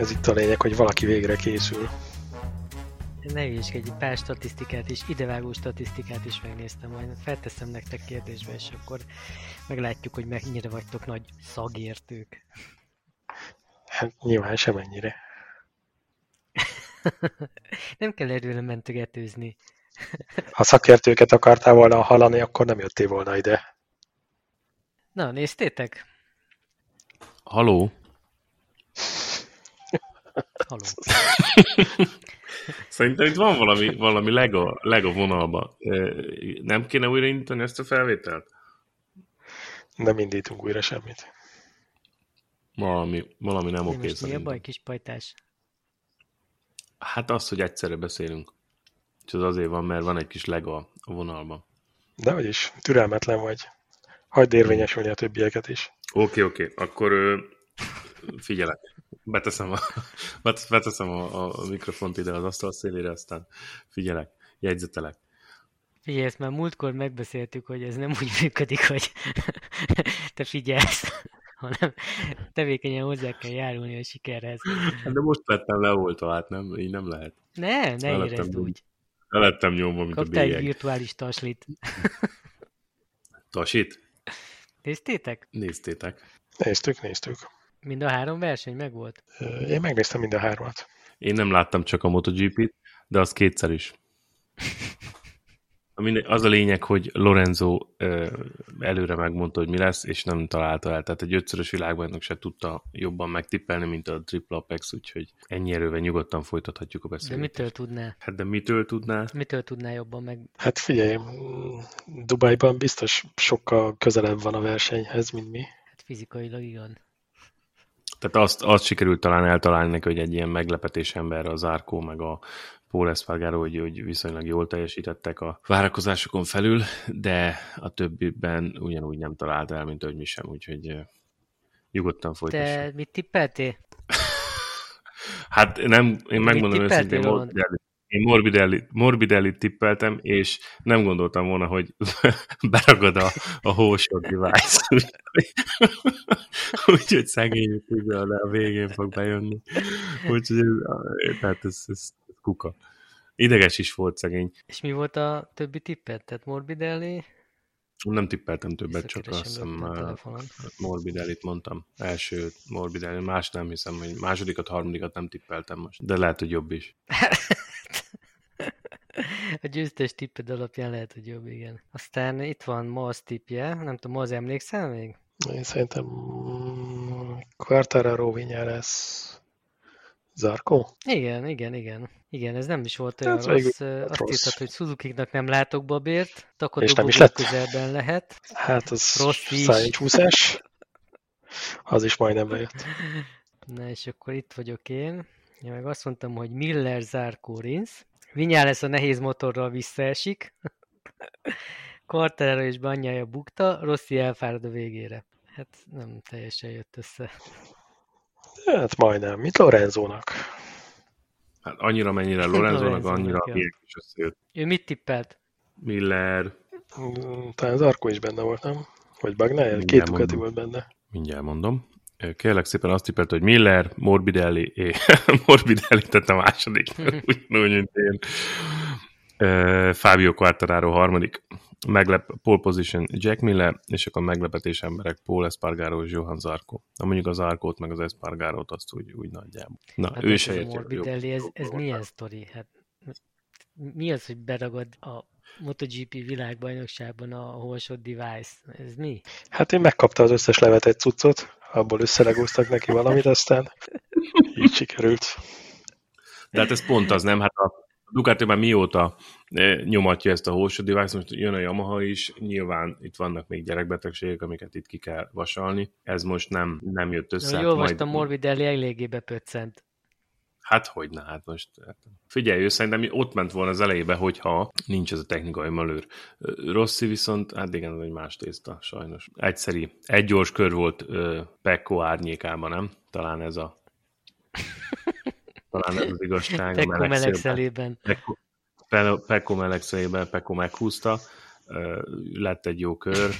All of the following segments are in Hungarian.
Ez itt a lényeg, hogy valaki végre készül. Ne egy pár statisztikát is, idevágó statisztikát is megnéztem, majd felteszem nektek kérdésbe, és akkor meglátjuk, hogy mennyire vagytok nagy szagértők. Hát nyilván semennyire. nem kell erőre mentögetőzni. Ha szakértőket akartál volna hallani, akkor nem jöttél volna ide. Na, néztétek? Haló? Haló. Szerintem itt van valami, valami Lego, Lego vonalba. Nem kéne újraindítani ezt a felvételt? Nem indítunk újra semmit. Valami, valami nem oké. Mi a baj, kis pajtás? Hát az, hogy egyszerre beszélünk. És az azért van, mert van egy kis Lego a vonalban. De is, türelmetlen vagy. Hagyd érvényesülni a többieket is. Oké, okay, oké. Okay. Akkor figyelek. Beteszem, a, beteszem a, a mikrofont ide az asztal szélére, aztán figyelek, jegyzetelek. Figyelj, ezt már múltkor megbeszéltük, hogy ez nem úgy működik, hogy te figyelsz, hanem tevékenyen hozzá kell járulni a sikerhez. Hát de most lettem leoltva, hát nem, így nem lehet. Ne, ne le érezd úgy. Le lettem nyomva, mint Kaptál a bélyeg. egy virtuális taslit. Tasit? Néztétek? Néztétek. Néztük, néztük. Mind a három verseny meg volt? Én megnéztem mind a hármat. Én nem láttam csak a MotoGP-t, de az kétszer is. Az a lényeg, hogy Lorenzo előre megmondta, hogy mi lesz, és nem találta el. Tehát egy ötszörös világbajnok se tudta jobban megtippelni, mint a Triple Apex, úgyhogy ennyi erővel nyugodtan folytathatjuk a beszélgetést. De mitől tudná? Hát de mitől tudná? Mitől tudná jobban meg? Hát figyelj, Dubajban biztos sokkal közelebb van a versenyhez, mint mi. Hát fizikailag igen. Tehát azt, azt sikerült talán eltalálni neki, hogy egy ilyen meglepetés ember az Árkó, meg a Paul Espargaro, hogy, hogy viszonylag jól teljesítettek a várakozásokon felül, de a többiben ugyanúgy nem talált el, mint hogy mi sem, úgyhogy nyugodtan folytassuk. Te mit tippeltél? hát nem, én megmondom őszintén, én Morbidelli, Morbidelli tippeltem, és nem gondoltam volna, hogy beragad a, a hósok device. Úgyhogy szegény de a végén fog bejönni. Úgyhogy tehát ez, ez kuka. Ideges is volt szegény. És mi volt a többi tippet? Tehát Morbidelli? Nem tippeltem többet, csak azt hiszem Morbidellit mondtam. Első Morbidelli, más nem hiszem, hogy másodikat, harmadikat nem tippeltem most. De lehet, hogy jobb is. A győztes tipped alapján lehet, hogy jobb, igen. Aztán itt van Moz tippje, nem tudom, Moz emlékszel még? Én szerintem Quartararo lesz. Zarko? Igen, igen, igen. Igen, ez nem is volt olyan rossz. Azt írtad, hogy suzuki nem látok babért, akkor És nem is lett. közelben lehet. Hát az rossz szájcsúszás. Az is majdnem bejött. Na és akkor itt vagyok én. Én meg azt mondtam, hogy Miller, Zarko, Rinsz. Vinyá lesz a nehéz motorral visszaesik. Quartararo és Banyája bukta, Rossi elfárad a végére. Hát nem teljesen jött össze. Hát majdnem, mint Lorenzónak. Hát annyira mennyire Lorenzónak, annyira miért is összejött. Ő mit tippelt? Miller. Mm, talán Zarko is benne volt, nem? Vagy Bagnája? Két Ducati volt benne. Mindjárt mondom. Kérlek szépen azt tippelt, hogy Miller, Morbidelli, é, Morbidelli tett a második, ugyanúgy, mint én. Fábio Quartararo harmadik, meglep, pole position Jack Miller, és akkor meglepetés emberek Paul Espargaro és Johan Zarko. Na mondjuk az Zarkót, meg az Espargarót azt úgy, úgy nagyjából. Na, hát ő se érti. Morbidelli, ez, ez milyen sztori? Hát, mi az, hogy beragad a MotoGP világbajnokságban a Holshot Device? Ez mi? Hát én megkapta az összes levetett cuccot, abból összelegóztak neki valamit, aztán így sikerült. De hát ez pont az, nem? Hát a Ducati már mióta eh, nyomatja ezt a device, most jön a Yamaha is, nyilván itt vannak még gyerekbetegségek, amiket itt ki kell vasalni. Ez most nem, nem jött össze. Hát most majd... Morbidelli eléggé bepöccent. Hát hogy ne, hát most hát figyelj, ő szerintem ott ment volna az elejébe, hogyha nincs ez a technikai malőr. Rossi viszont, hát igen, egy más tészta, sajnos. Egyszeri, egy gyors kör volt Pekko árnyékában, nem? Talán ez a talán ez az igazság. Pekko melegszelében. Pekko melegszelében Pekko meghúzta. lett egy jó kör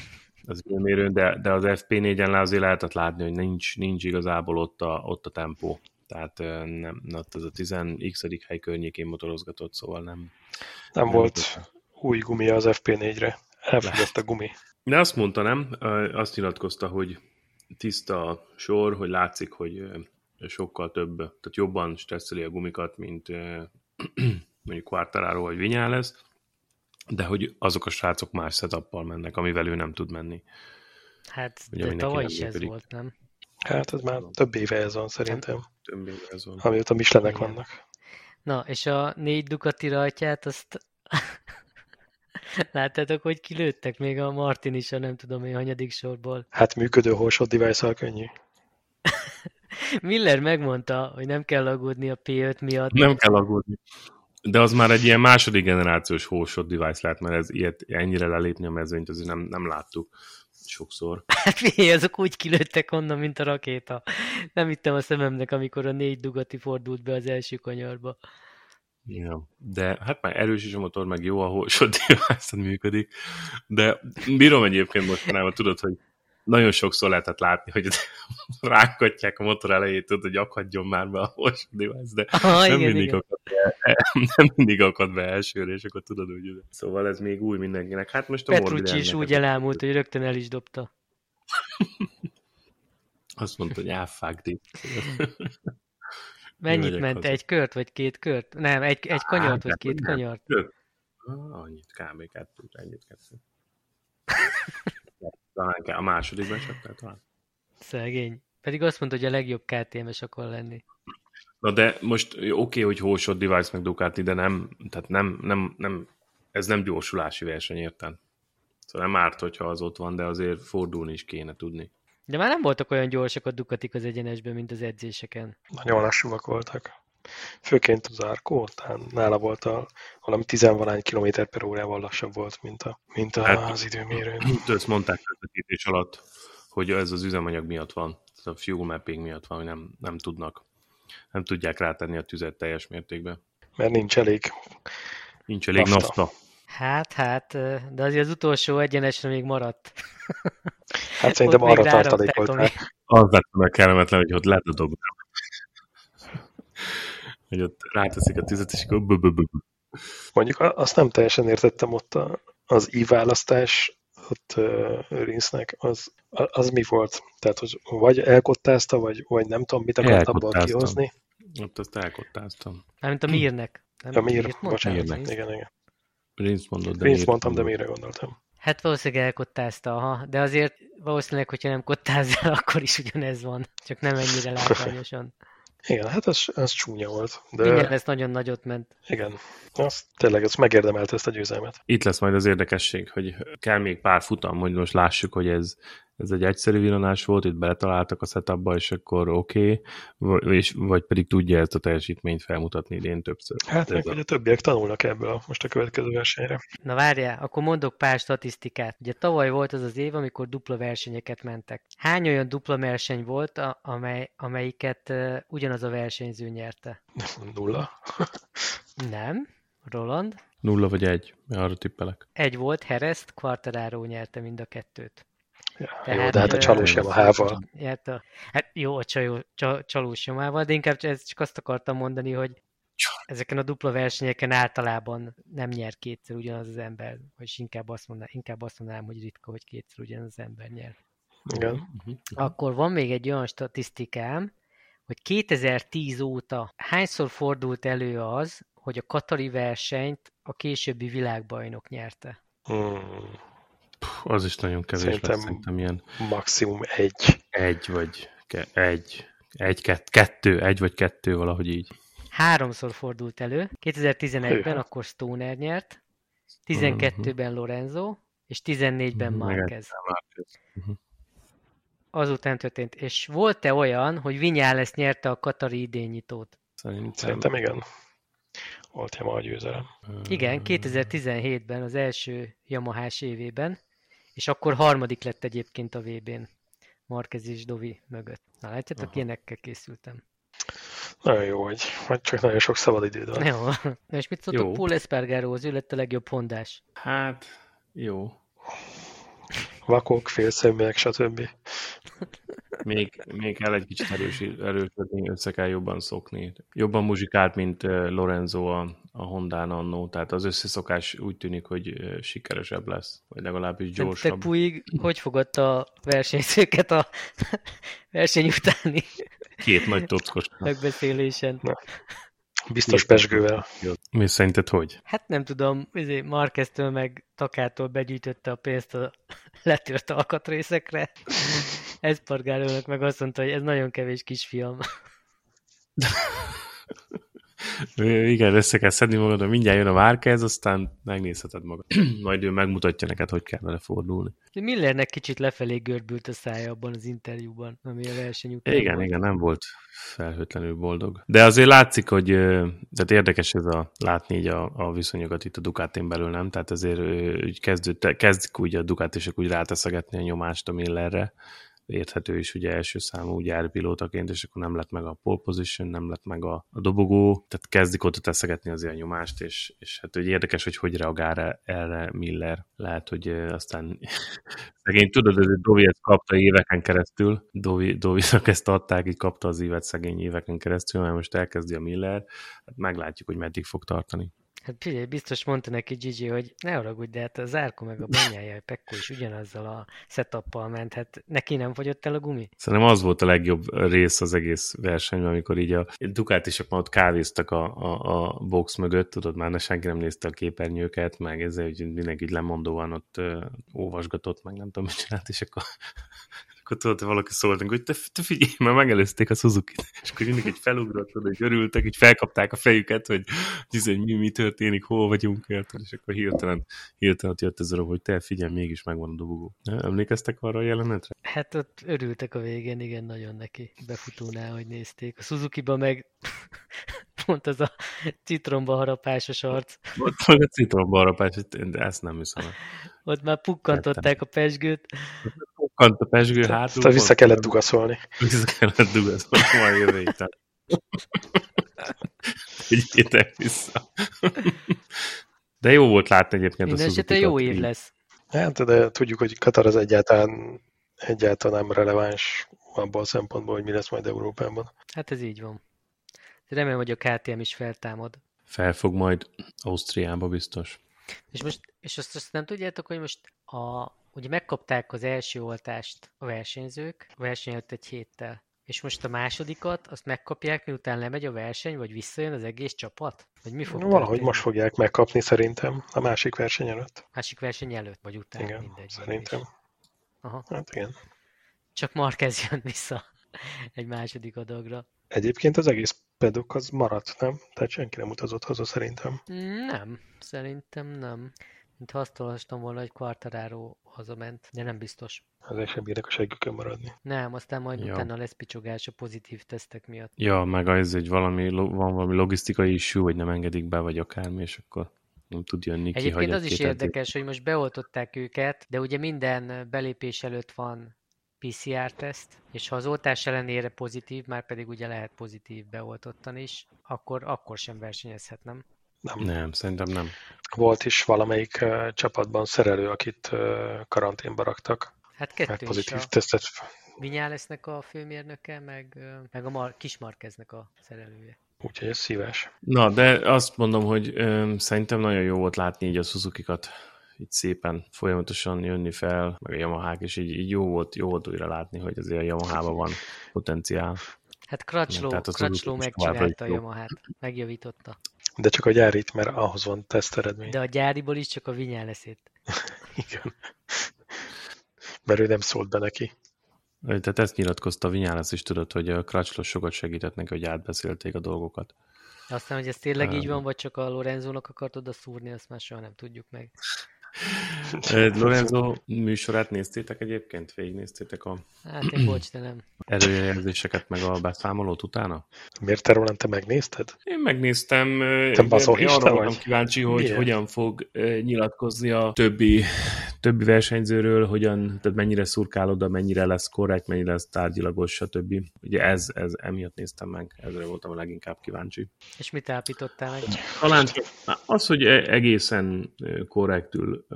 az időmérőn, de, de az FP4-en azért lehetett látni, hogy nincs, nincs igazából ott a, ott a tempó. Tehát nem, ott az a 10x hely környékén motorozgatott, szóval nem... Nem, nem volt volt új gumi az FP4-re. Elfogyott a gumi. De azt mondta, nem? Azt nyilatkozta, hogy tiszta sor, hogy látszik, hogy sokkal több, tehát jobban stresszeli a gumikat, mint mondjuk Quartararo vagy lesz, de hogy azok a srácok más setuppal mennek, amivel ő nem tud menni. Hát, Ugye, de tavaly is ez volt, nem? Hát ez már több éve ez van szerintem. Több éve ez van. Amióta Michelenek vannak. Na, és a négy Ducati rajtját, azt Láttátok, hogy kilőttek még a Martin is a nem tudom én hanyadik sorból. Hát működő horsod device könnyű. Miller megmondta, hogy nem kell aggódni a P5 miatt. Nem kell aggódni. De az már egy ilyen második generációs hósod device lehet, mert ez ilyet, ennyire lelépni a mezőnyt, azért nem, nem láttuk sokszor. Hát figyelj, azok úgy kilőttek onnan, mint a rakéta. Nem hittem a szememnek, amikor a négy dugati fordult be az első kanyarba. Ja, de hát már erős is a motor, meg jó, ahol sok működik, de bírom egyébként mostanában, tudod, hogy nagyon sokszor lehetett látni, hogy rákatják a motor elejét, tudod, hogy akadjon már be a device, de ah, nem, igen, mindig igen. Akad be, nem mindig akad be elsőre, és akkor tudod, hogy szóval ez még új mindenkinek. Hát most a Petrucci is úgy elámult, hogy rögtön el is dobta. Azt mondta, hogy áfágd Mennyit ment? Haza. Egy kört, vagy két kört? Nem, egy, egy kanyart, vagy két kanyart? Ah, annyit, kb. kettőt, ennyit kettőt. Talán kell a másodikban csak, talán. Szegény. Pedig azt mondta, hogy a legjobb KTM-es akar lenni. Na de most oké, okay, hogy Hósod Device meg Ducati, de nem, tehát nem, nem, nem, ez nem gyorsulási verseny, érted? Szóval nem árt, hogyha az ott van, de azért fordulni is kéne tudni. De már nem voltak olyan gyorsak a Ducatik az egyenesben, mint az edzéseken. Nagyon lassúak voltak. Főként az Árkó, nála volt a valami tizenvalány kilométer per órával lassabb volt, mint, a, mint a, hát, az időmérő. Ezt mondták közvetítés alatt, hogy ez az üzemanyag miatt van, a fuel mapping miatt van, hogy nem, nem tudnak, nem tudják rátenni a tüzet teljes mértékben. Mert nincs elég Nincs elég nafta. nafta. Hát, hát, de azért az utolsó egyenesre még maradt. Hát szerintem arra tartalékolták. Az lett volna kellemetlen, hogy ott ledobnám. Hogy ott ráteszik a tüzet, és akkor Mondjuk azt nem teljesen értettem ott a, az i-választás ott uh, Rinsznek, az, az mi volt? Tehát, hogy vagy elkottázta, vagy, vagy nem tudom, mit akart abból kihozni? Ott azt elkottáztam. Mármint a Mirnek. Nem a Mir, bocsánat, Mirnek. igen, igen. Rinsz mondod, de Rinsz mondtam, de mire gondoltam. Hát valószínűleg elkottázta, aha. de azért valószínűleg, hogyha nem kottázzál, akkor is ugyanez van, csak nem ennyire látványosan. Igen, hát ez, ez csúnya volt. De... Igen, ez nagyon nagyot ment. Igen, az, tényleg ez megérdemelte ezt a győzelmet. Itt lesz majd az érdekesség, hogy kell még pár futam, hogy most lássuk, hogy ez ez egy egyszerű villanás volt, itt beletaláltak a setupba, és akkor oké, okay, vagy pedig tudja ezt a teljesítményt felmutatni idén többször. Hát meg, hogy a többiek tanulnak ebből most a következő versenyre. Na várjál, akkor mondok pár statisztikát. Ugye tavaly volt az az év, amikor dupla versenyeket mentek. Hány olyan dupla verseny volt, amely, amelyiket uh, ugyanaz a versenyző nyerte? Nulla. Nem. Roland? Nulla vagy egy, arra tippelek. Egy volt, Hereszt, Quartararo nyerte mind a kettőt. Ja, Tehát, jó, de hát a csalós Yamaha-val. Hát, a, hát jó, a csajó, csalós Yamaha-val, de inkább ez csak azt akartam mondani, hogy ezeken a dupla versenyeken általában nem nyer kétszer ugyanaz az ember, vagy inkább azt, mondanám, inkább azt mondanám, hogy ritka, hogy kétszer ugyanaz az ember nyer. Igen. Akkor van még egy olyan statisztikám, hogy 2010 óta hányszor fordult elő az, hogy a Katari versenyt a későbbi világbajnok nyerte? Hmm. Az is nagyon kevés szerintem lesz, szerintem ilyen... Maximum egy. Egy vagy ke- egy. Egy, kett, kettő, egy vagy kettő, valahogy így. Háromszor fordult elő. 2011-ben akkor Stoner nyert, 12-ben Lorenzo, és 14-ben Marquez. Uh-huh. Azután történt. És volt-e olyan, hogy Vinyales nyerte a Katari idényítót? Szerintem, Szerintem igen. Volt Yamaha győzelem. Igen, 2017-ben, az első Yamahás évében és akkor harmadik lett egyébként a VB-n. Marquez és Dovi mögött. Na látjátok, Aha. ilyenekkel készültem. Nagyon jó, hogy, hogy csak nagyon sok szabad időd van. Jó. Na és mit szóltok Paul Espargaróhoz? Ő lett a legjobb hondás. Hát, Jó. Vakok, félszeműek, stb. Még, még kell egy kicsit erős, erősödni, össze kell jobban szokni. Jobban muzsikált, mint Lorenzo a, a Honda annó, tehát az összeszokás úgy tűnik, hogy sikeresebb lesz, vagy legalábbis gyorsabb. Te Puig hogy fogadta a versenyzőket a verseny utáni Két nagy tockos. Megbeszélésen. Na. Biztos pesgővel. Mi szerinted hogy? Hát nem tudom, izé, Marqueztől meg Takától begyűjtötte a pénzt a letört alkatrészekre. Espargarónak meg azt mondta, hogy ez nagyon kevés kisfiam. Igen, össze kell szedni magad, mindjárt jön a Márquez, aztán megnézheted magad. Majd ő megmutatja neked, hogy kell vele fordulni. Millernek kicsit lefelé görbült a szája abban az interjúban, ami a verseny után Igen, volt. igen, nem volt felhőtlenül boldog. De azért látszik, hogy tehát érdekes ez a látni így a, a viszonyokat itt a Ducatin belül, nem? Tehát azért úgy kezdik úgy a Ducatisok úgy ráteszegetni a nyomást a Millerre, érthető is ugye első számú gyárpilótaként, és akkor nem lett meg a pole position, nem lett meg a, a dobogó, tehát kezdik ott teszegetni azért a nyomást, és, és hát hogy érdekes, hogy hogy reagál erre Miller. Lehet, hogy aztán szegény, tudod, ez Dovi ezt kapta éveken keresztül, Dovi, Dovinak ezt adták, így kapta az évet szegény éveken keresztül, mert most elkezdi a Miller, hát meglátjuk, hogy meddig fog tartani. Hát figyelj, biztos mondta neki Gigi, hogy ne haragudj, de hát az Árko meg a banyája, a Pekko is ugyanazzal a setuppal ment, hát neki nem fogyott el a gumi? Szerintem az volt a legjobb rész az egész versenyben, amikor így a Ducatisok már ott kávéztak a, a, a box mögött, tudod, már ne senki nem nézte a képernyőket, meg ezzel, hogy mindenki lemondóan ott ö, óvasgatott, meg nem tudom, mit csinált, és akkor akkor tudod, valaki szólt, hogy te, te figyelj, mert megelőzték a suzuki és akkor mindig egy felugrott, hogy örültek, hogy felkapták a fejüket, hogy, hogy mi, mi történik, hol vagyunk, érted? és akkor hirtelen, hirtelen jött ez a hogy te figyelj, mégis megvan a dobogó. Emlékeztek arra a jelenetre? Hát ott örültek a végén, igen, nagyon neki befutónál, hogy nézték. A Suzuki-ba meg pont az a citromba harapásos arc. Ott meg a citromba harapás, de ezt nem hiszem. Ott már pukkantották a pesgőt. Pukkant a pesgő hátul. Azt vissza kellett dugaszolni. Vissza kellett dugaszolni, majd jövő héten. Vigyétek vissza. De jó volt látni egyébként Minden a suzuki jó év lesz. Hát, de tudjuk, hogy Katar az egyáltalán, egyáltalán nem releváns abban a szempontból, hogy mi lesz majd Európában. Hát ez így van. Remélem, hogy a KTM is feltámad. Felfog majd Ausztriába biztos. És most, és azt, azt nem tudjátok, hogy most a, ugye megkapták az első oltást a versenyzők, a verseny előtt egy héttel. És most a másodikat, azt megkapják, miután lemegy a verseny, vagy visszajön az egész csapat? Vagy mi fog Valahogy történni? most fogják megkapni szerintem a másik verseny előtt. Másik verseny előtt, vagy után, igen, mindegy. szerintem. Aha. Hát igen. Csak Marquez jön vissza egy második adagra. Egyébként az egész pedok az maradt, nem? Tehát senki nem utazott haza szerintem. Nem, szerintem nem. Mint ha azt olvastam volna, hogy Quartararo hazament, de nem biztos. Az sem bírnak a seggükön maradni. Nem, aztán majd ja. utána lesz picsogás a pozitív tesztek miatt. Ja, meg az, hogy valami, van valami logisztikai issue, hogy nem engedik be, vagy akármi, és akkor nem tud jönni ki. Egyébként az is érdekes, hogy most beoltották őket, de ugye minden belépés előtt van PCR-teszt, és ha az oltás ellenére pozitív, már pedig ugye lehet pozitív beoltottan is, akkor, akkor sem versenyezhet, nem? Nem. Nem, szerintem nem. Volt is valamelyik uh, csapatban szerelő, akit uh, karanténba raktak. Hát kettő pozitív is a... tesztet. lesznek a főmérnöke, meg, uh, meg a Mar- Kismarkeznek a szerelője. Úgyhogy ez szíves. Na, de azt mondom, hogy ö, szerintem nagyon jó volt látni így a Suzuki-kat így szépen folyamatosan jönni fel, meg a Yamahák, és így, így jó, volt, jó volt újra látni, hogy azért a Yamaha-ban van potenciál. Hát Crutchlow, Crutchlow megcsinálta a Yamaha-t, megjavította. De csak a gyárit, mert ahhoz van teszteredmény. De a gyáriból is csak a leszét. Igen. Mert ő nem szólt be neki. Tehát ezt nyilatkozta a Vinyálasz is, tudod, hogy a Crutchlow sokat segített neki, hogy átbeszélték a dolgokat. Aztán, hogy ez tényleg így van, vagy csak a Lorenzónak akart oda szúrni, azt már soha nem tudjuk meg. Lorenzo műsorát néztétek egyébként? Végignéztétek a hát én bocs, de nem. előjelzéseket meg a beszámolót utána? Miért te Roland, te megnézted? Én megnéztem. Te én arra voltam kíváncsi, hogy Milyen? hogyan fog nyilatkozni a többi többi versenyzőről, hogyan, tehát mennyire szurkál oda, mennyire lesz korrekt, mennyire lesz tárgyilagos, stb. Ugye ez, ez emiatt néztem meg, ezre voltam a leginkább kíváncsi. És mit állapítottál meg? Talán az, hogy e- egészen korrektül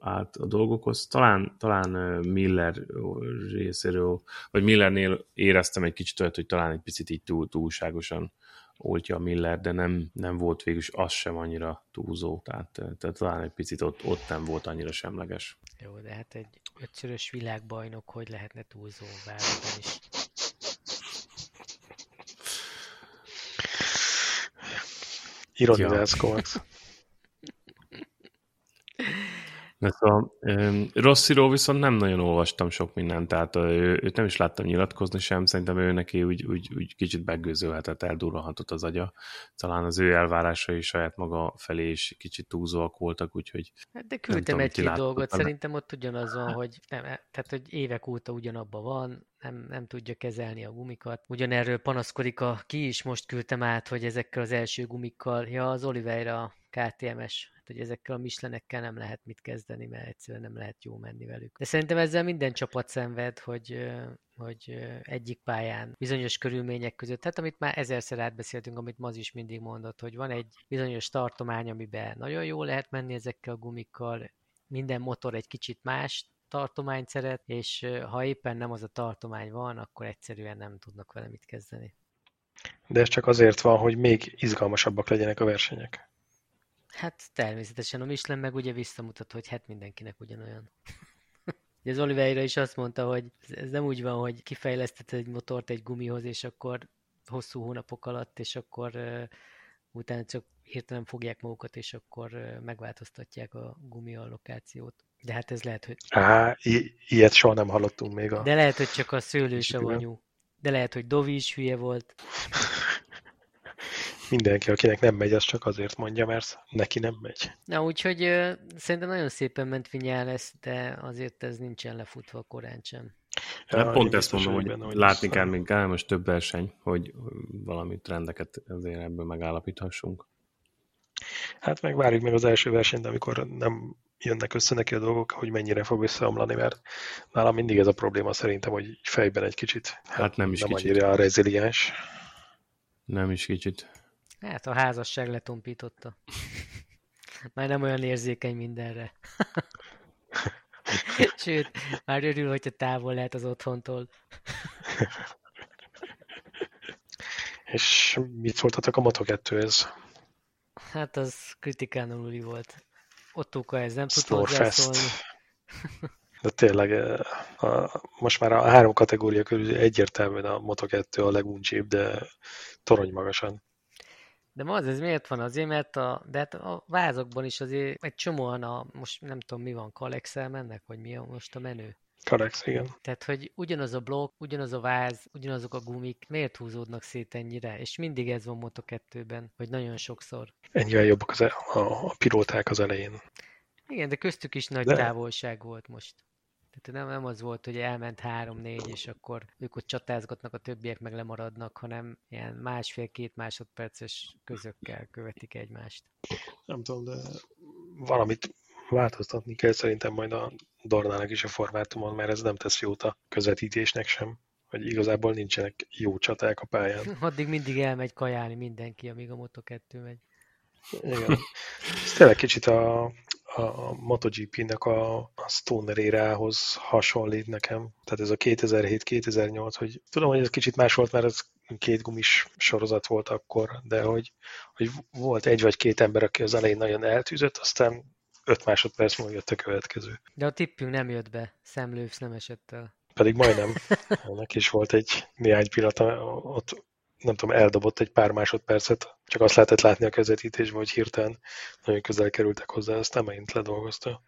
állt a dolgokhoz, talán, talán Miller részéről, vagy Millernél éreztem egy kicsit olyat, hogy talán egy picit így túl, túlságosan oltja a Miller, de nem, nem volt végül az sem annyira túlzó, tehát, tehát talán egy picit ott, ott nem volt annyira semleges. Jó, de hát egy ötszörös világbajnok hogy lehetne túlzó várban is? Ironizálsz, ja. De szóval Rossziról viszont nem nagyon olvastam sok mindent, tehát ő, őt nem is láttam nyilatkozni sem, szerintem ő neki úgy, úgy, úgy kicsit begőzölhetett, eldurranhatott az agya. Talán az ő elvárásai saját maga felé is kicsit túlzóak voltak, úgyhogy... Hát de küldtem egy-két dolgot, szerintem ott ugyanaz van, hogy, nem, tehát, hogy évek óta ugyanabban van, nem, nem tudja kezelni a gumikat. Ugyanerről panaszkodik a ki is most küldtem át, hogy ezekkel az első gumikkal, ja az Oliveira KTMS hogy ezekkel a mislenekkel nem lehet mit kezdeni, mert egyszerűen nem lehet jó menni velük. De szerintem ezzel minden csapat szenved, hogy, hogy egyik pályán bizonyos körülmények között, tehát amit már ezerszer átbeszéltünk, amit Maz is mindig mondott, hogy van egy bizonyos tartomány, amiben nagyon jó lehet menni ezekkel a gumikkal, minden motor egy kicsit más tartományt szeret, és ha éppen nem az a tartomány van, akkor egyszerűen nem tudnak vele mit kezdeni. De ez csak azért van, hogy még izgalmasabbak legyenek a versenyek. Hát természetesen a Michelin meg ugye visszamutat, hogy hát mindenkinek ugyanolyan. ugye az Oliveira is azt mondta, hogy ez nem úgy van, hogy kifejlesztett egy motort egy gumihoz, és akkor hosszú hónapok alatt, és akkor uh, utána csak hirtelen fogják magukat, és akkor uh, megváltoztatják a gumi allokációt. De hát ez lehet, hogy... Á, i- ilyet soha nem hallottunk még a... De lehet, hogy csak a szőlősavanyú. De lehet, hogy Dovi is hülye volt mindenki, akinek nem megy, az csak azért mondja, mert neki nem megy. Na, úgyhogy uh, szerintem nagyon szépen ment lesz, de azért ez nincsen lefutva korán sem. Ja, hát pont ezt mondom, hogy, benne, hogy látni kell még kell most több verseny, hogy valami trendeket azért ebből megállapíthassunk. Hát meg várjuk meg az első versenyt, amikor nem jönnek össze neki a dolgok, hogy mennyire fog összeomlani, mert nálam mindig ez a probléma szerintem, hogy fejben egy kicsit hát nem is nem kicsit. annyira a reziliens. Nem is kicsit. Hát a házasság letompította. Már nem olyan érzékeny mindenre. Sőt, már örül, hogyha távol lehet az otthontól. És mit szóltatok a Moto2-hez? Hát az kritikán aluli volt. Ottóka ez nem tud hozzászólni. De tényleg eh, a, most már a három kategória körül egyértelműen a Moto2 a leguncsibb, de torony magasan. De ma az, ez miért van? Azért, mert a, de hát a vázokban is azért egy csomóan a, most nem tudom mi van, kalex mennek, vagy mi a, most a menő? Kalex, igen. Tehát, hogy ugyanaz a blokk, ugyanaz a váz, ugyanazok a gumik, miért húzódnak szét ennyire? És mindig ez van Moto2-ben, vagy nagyon sokszor. Ennyivel jobbak az, e- a, a pilóták az elején. Igen, de köztük is nagy de... távolság volt most. Tehát nem, nem az volt, hogy elment három-négy, és akkor ők ott csatázgatnak, a többiek meg lemaradnak, hanem ilyen másfél-két másodperces közökkel követik egymást. Nem tudom, de valamit változtatni kell szerintem majd a Dornának is a formátumon, mert ez nem tesz jót a közvetítésnek sem hogy igazából nincsenek jó csaták a pályán. Addig mindig elmegy kajálni mindenki, amíg a Moto2 megy. Igen. Ez tényleg kicsit a, a MotoGP-nek a, a Stoner érához hasonlít nekem. Tehát ez a 2007-2008, hogy tudom, hogy ez kicsit más volt, mert ez két gumis sorozat volt akkor, de hogy, hogy volt egy vagy két ember, aki az elején nagyon eltűzött, aztán öt másodperc múlva jött a következő. De a tippünk nem jött be, Sam Lewis nem esett el. Pedig majdnem. Ennek is volt egy néhány pillanat, ott nem tudom, eldobott egy pár másodpercet, csak azt lehetett látni a közvetítésben, hogy hirtelen nagyon közel kerültek hozzá, aztán megint ledolgozta.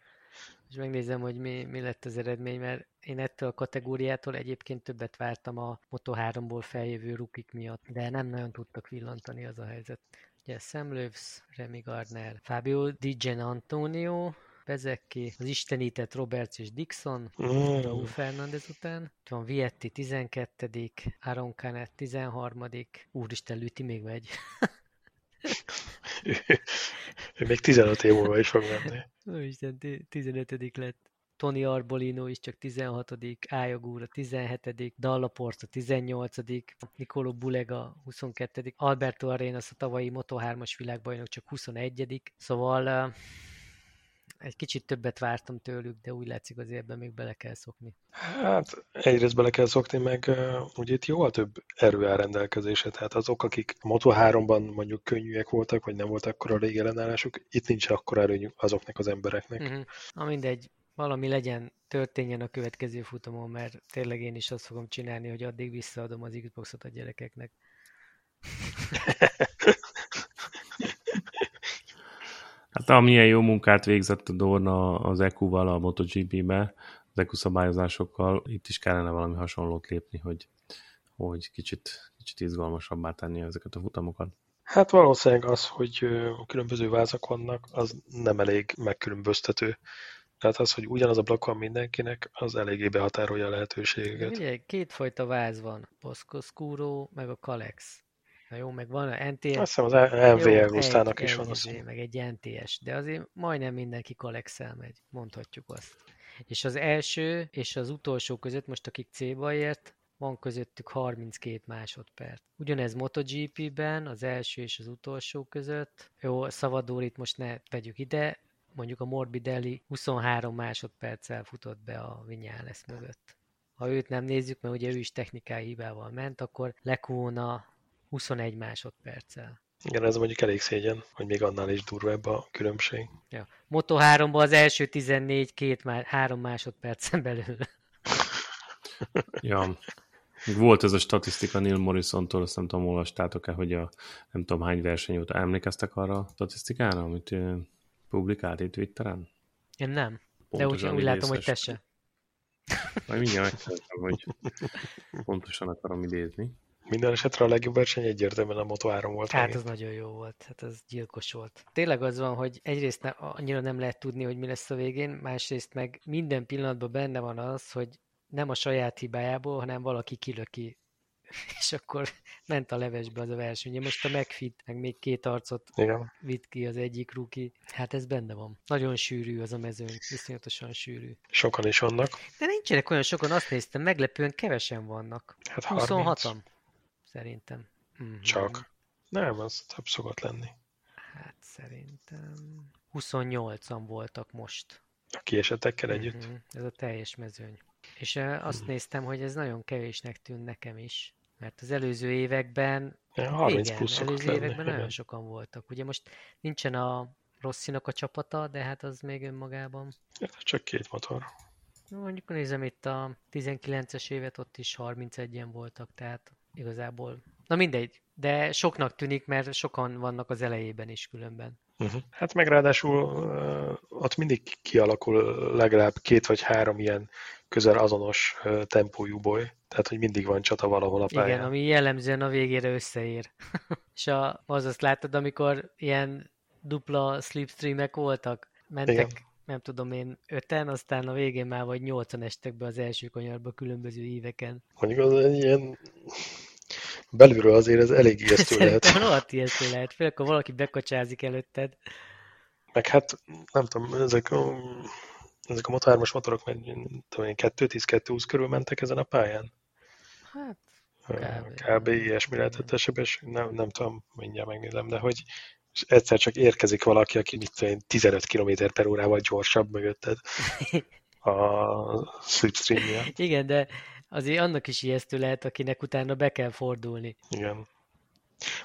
És megnézem, hogy mi, mi lett az eredmény, mert én ettől a kategóriától egyébként többet vártam a Moto3-ból feljövő rukik miatt, de nem nagyon tudtak villantani az a helyzet. Ugye Sam Lewis, Remy Gardner, Fabio Di Gian Antonio, Bezeki, az istenített Roberts és Dixon, mm. Raúl Fernández után. Itt van Vietti 12 Aaron Canet 13 Úristen, Lüti még megy. ő még 15 év múlva is fog menni. Úristen, 15 lett. Tony Arbolino is csak 16 Ájagúra 17 Dalla Porta 18 Nicolo Bulega 22 Alberto Arenas a tavalyi Moto3-as világbajnok csak 21 Szóval egy kicsit többet vártam tőlük, de úgy látszik azért ebben még bele kell szokni. Hát egyrészt bele kell szokni, meg uh, ugye itt jóval több erő áll rendelkezésre, tehát azok, akik Moto3-ban mondjuk könnyűek voltak, vagy nem voltak akkor a régi ellenállásuk, itt nincs akkor erőnyük azoknak az embereknek. Uh-huh. Na mindegy, valami legyen, történjen a következő futamon, mert tényleg én is azt fogom csinálni, hogy addig visszaadom az Xboxot a gyerekeknek. Hát amilyen jó munkát végzett a Dorna az EQ-val a MotoGP-be, az EQ szabályozásokkal, itt is kellene valami hasonlót lépni, hogy, hogy kicsit, kicsit izgalmasabbá tenni ezeket a futamokat. Hát valószínűleg az, hogy különböző vázak vannak, az nem elég megkülönböztető. Tehát az, hogy ugyanaz a blokk van mindenkinek, az eléggé behatárolja a lehetőségeket. Ugye, kétfajta váz van, Bosco Scuro, meg a Kalex. Na jó, meg van a NTS. Azt hiszem az MV Augustának is van. Egy, meg egy NTS, de azért majdnem mindenki Kalexel megy, mondhatjuk azt. És az első és az utolsó között, most akik C-ba ért, van közöttük 32 másodperc. Ugyanez MotoGP-ben, az első és az utolsó között. Jó, Szavadorit most ne vegyük ide, mondjuk a Morbidelli 23 másodperccel futott be a Vinyales mögött. Ha őt nem nézzük, mert ugye ő is technikai hibával ment, akkor Lekóna 21 másodperccel. Igen, ez mondjuk elég szégyen, hogy még annál is durvább a különbség. Ja. Moto 3 az első 14 két már, három másodpercen belül. ja. Volt ez a statisztika Neil Morrison-tól, azt nem tudom, olvastátok-e, hogy a nem tudom hány verseny óta emlékeztek arra a statisztikára, amit publikált itt Twitteren? Én nem, Pontosan de úgy, úgy látom, hogy te se. Majd mindjárt hogy pontosan akarom idézni. Minden esetre a legjobb verseny egyértelműen a Moto3 volt. Hát ez nagyon jó volt, hát ez gyilkos volt. Tényleg az van, hogy egyrészt ne, annyira nem lehet tudni, hogy mi lesz a végén, másrészt meg minden pillanatban benne van az, hogy nem a saját hibájából, hanem valaki kilöki és akkor ment a levesbe az a verseny. Most a megfit, meg még két arcot Igen. vitt ki az egyik ruki. Hát ez benne van. Nagyon sűrű az a mezőny, viszonyatosan sűrű. Sokan is vannak. De nincsenek olyan sokan, azt néztem, meglepően kevesen vannak. Hát 26-an szerintem. Mm-hmm. Csak. Nem, az több szokott lenni. Hát szerintem 28-an voltak most. A kiesetekkel együtt? Mm-hmm. Ez a teljes mezőny. És azt mm. néztem, hogy ez nagyon kevésnek tűn nekem is. Mert az előző években, ja, 30 igen, plusz előző lenni, években igen. nagyon sokan voltak. Ugye most nincsen a Rosszinak a csapata, de hát az még önmagában. Ja, csak két motor. Mondjuk nézem itt a 19-es évet, ott is 31-en voltak, tehát igazából. Na mindegy, de soknak tűnik, mert sokan vannak az elejében is különben. Uh-huh. Hát meg ráadásul uh, ott mindig kialakul legalább két vagy három ilyen közel azonos uh, tempójú boly, tehát hogy mindig van csata valahol a pályán. Igen, ami jellemzően a végére összeér. És a, az azt láttad, amikor ilyen dupla slipstreamek voltak, mentek Igen nem tudom én, öten, aztán a végén már vagy nyolcan estek be az első kanyarba különböző éveken. Mondjuk az egy ilyen belülről azért ez elég ijesztő lehet. Rohadt ijesztő lehet, főleg, ha valaki bekacsázik előtted. Meg hát, nem tudom, ezek a, ezek a motármos motorok, mert tudom én, 2-10-2-20 körül mentek ezen a pályán. Hát, kb. Kb. ilyesmi lehetett esetben, nem, nem tudom, mindjárt megnézem, de hogy és egyszer csak érkezik valaki, aki mit tudom, 15 km per órával gyorsabb mögötted a slipstream miatt. Igen, de azért annak is ijesztő lehet, akinek utána be kell fordulni. Igen.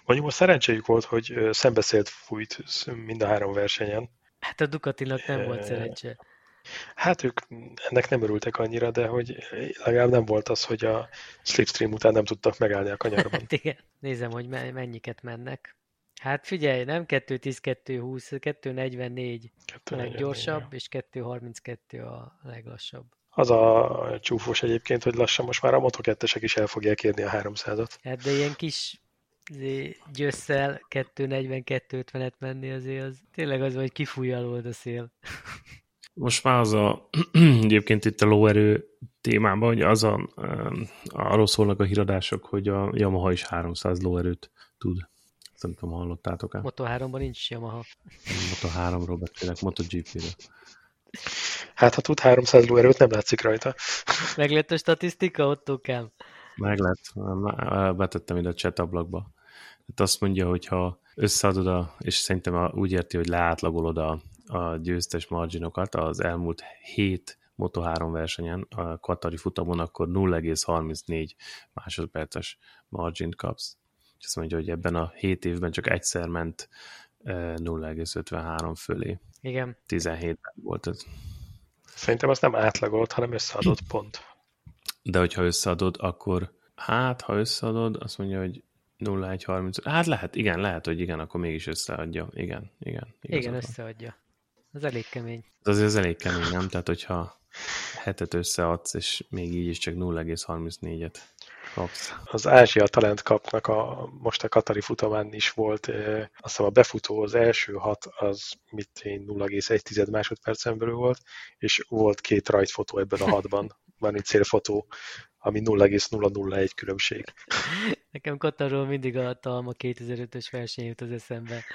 Mondjuk most szerencséjük volt, hogy szembeszélt fújt mind a három versenyen. Hát a Ducatinak nem volt szerencse. Hát ők ennek nem örültek annyira, de hogy legalább nem volt az, hogy a slipstream után nem tudtak megállni a kanyarban. Hát igen, nézem, hogy mennyiket mennek. Hát figyelj, nem 2.10, 2.20, 2.44 a leggyorsabb, és 2.32 a leglassabb. Az a csúfos egyébként, hogy lassan most már a moto is el fogják érni a 300-at. Hát de ilyen kis gyösszel 2.40-2.50-et menni azért az tényleg az, hogy kifúj alól a szél. Most már az a, egyébként itt a lóerő témában, hogy az a, arról szólnak a híradások, hogy a Yamaha is 300 lóerőt tud nem tudom, hallottátok-e? Moto 3-ban nincs Yamaha. Moto 3-ról beszélek, MotoGP-ről. Hát, ha tud 300 lóerőt, nem látszik rajta. Meg lett a statisztika, ott kell. Meg lett. Betettem ide a chat ablakba. Hát azt mondja, hogy ha összeadod, a, és szerintem úgy érti, hogy leátlagolod a, a győztes marginokat az elmúlt 7 Moto3 versenyen, a Katari futamon, akkor 0,34 másodperces margin kapsz. És azt mondja, hogy ebben a 7 évben csak egyszer ment 0,53 fölé. Igen. 17-ben volt ez. Szerintem az nem átlagolt, hanem összeadott pont. De hogyha összeadod, akkor hát, ha összeadod, azt mondja, hogy 0,130. Hát lehet, igen, lehet, hogy igen, akkor mégis összeadja. Igen, igen. Igen, összeadja. Az elég kemény. Az azért az elég kemény, nem? Tehát, hogyha hetet összeadsz, és még így is csak 0,34-et Az Ázsia Talent kapnak a, most a Katari futamán is volt, e, azt hiszem a befutó az első hat, az mit én 0,1 másodpercen belül volt, és volt két rajtfotó ebben a hatban, van egy célfotó, ami 0,001 különbség. Nekem Katarról mindig a Talma 2005-ös verseny jut az eszembe.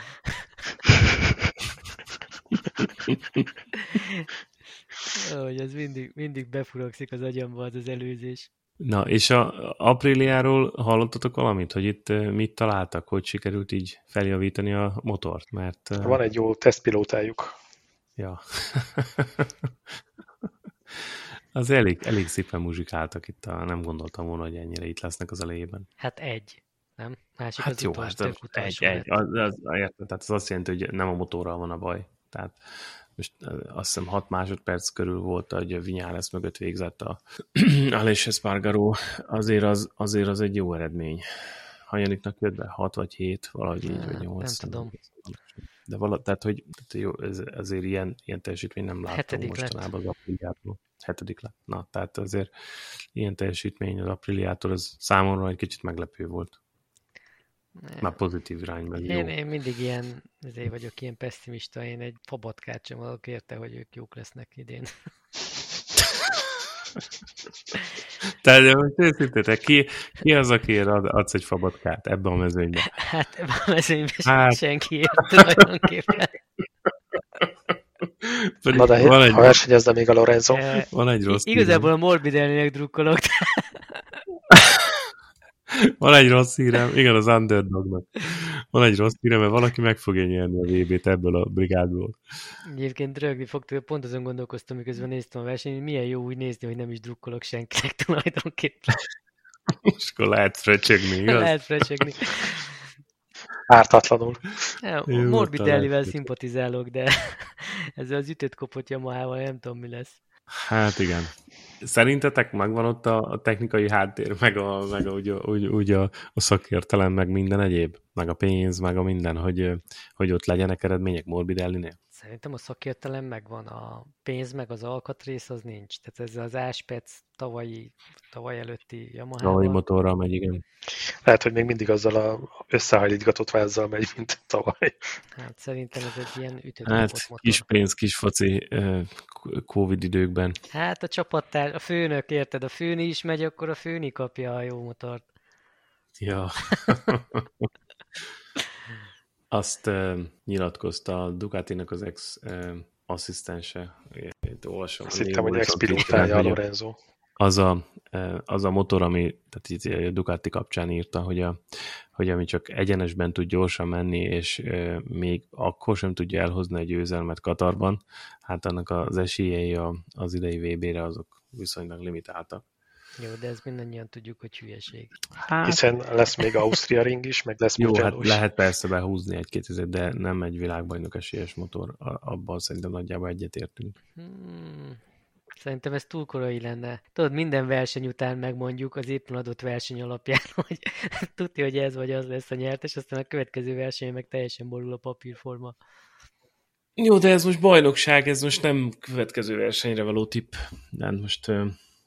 hogy ez mindig, mindig befurakszik az agyamba az az előzés. Na, és a Apriliáról hallottatok valamit, hogy itt mit találtak, hogy sikerült így feljavítani a motort? Mert, Van egy jó tesztpilótájuk. Ja. az elég, elég szépen muzsikáltak itt, a, nem gondoltam volna, hogy ennyire itt lesznek az elejében. Hát egy, nem? Másik hát az jó, hát az, egy, egy. Az, az, az, tehát az azt jelenti, hogy nem a motorral van a baj. Tehát most azt hiszem 6 másodperc körül volt, hogy a Vinyales mögött végzett a Alés Espargaró, azért az, azért az egy jó eredmény. Hanyaniknak jött be? 6 vagy 7, valahogy így, vagy 8. Nem tudom. De vala, tehát, hogy tehát jó, ez, azért ilyen, ilyen teljesítmény nem láttam Hetedik mostanában lett. az Apriliától. Hetedik lett. Na, tehát azért ilyen teljesítmény az Apriliától, az számomra egy kicsit meglepő volt. Már pozitív irányba. Én, én mindig ilyen, ezért vagyok ilyen pessimista, én egy fabatkát sem adok érte, hogy ők jók lesznek idén. Tehát most őszintén, ki, ki az, akiért ad, adsz egy fabatkát ebben a mezőnyben? Hát ebben a mezőnyben hát... senkiért tulajdonképpen. Na de van egy, ha versenyezne még a Lorenzo. Van egy rossz Igazából a Morbid elnének drukkolok. Van egy rossz hírem, igen, az underdognak. Van egy rossz hírem, mert valaki meg fogja nyerni a VB-t ebből a brigádból. Egyébként rögni fogtuk, pont azon gondolkoztam, miközben néztem a versenyt, hogy milyen jó úgy nézni, hogy nem is drukkolok senkinek tulajdonképpen. És akkor lehet frecsegni, igaz? Lehet frecsegni. Ártatlanul. Ja, Morbidellivel szimpatizálok, de ezzel az ütött kopott Yamahával nem tudom, mi lesz. Hát igen. Szerintetek megvan ott a, technikai háttér, meg, a, meg a, úgy, úgy, úgy a, a szakértelem, meg minden egyéb, meg a pénz, meg a minden, hogy, hogy ott legyenek eredmények Morbidellinél? Szerintem a szakértelem megvan, a pénz meg az alkatrész az nincs. Tehát ez az Áspec tavalyi, tavaly előtti Yamaha. Tavalyi motorral megy, igen. Lehet, hogy még mindig azzal a összehajlítgatott vázzal megy, mint tavaly. Hát szerintem ez egy ilyen ütött Hát motor. kis pénz, kis foci Covid időkben. Hát a csapattár, a főnök, érted? A főni is megy, akkor a főni kapja a jó motort. Ja. Azt uh, nyilatkozta a Ducatinak az ex uh, asszisztense. Itt olvasom. Azt hittem, hogy ex-pilótája a Lorenzo. Az a, az a motor, ami tehát itt a Ducati kapcsán írta, hogy, a, hogy ami csak egyenesben tud gyorsan menni, és még akkor sem tudja elhozni egy győzelmet Katarban, hát annak az esélyei az idei VB-re azok viszonylag limitáltak. Jó, de ez mindannyian tudjuk, hogy hülyeség. Hát... Hiszen lesz még Ausztria ring is, meg lesz Jó, hát lehet persze behúzni egy 2000, de nem egy világbajnok esélyes motor, abban szerintem nagyjából egyetértünk. Hmm. Szerintem ez túl korai lenne. Tudod, minden verseny után megmondjuk az éppen adott verseny alapján, hogy tudja, hogy ez vagy az lesz a nyertes, aztán a következő verseny meg teljesen borul a papírforma. Jó, de ez most bajnokság, ez most nem következő versenyre való tipp. De most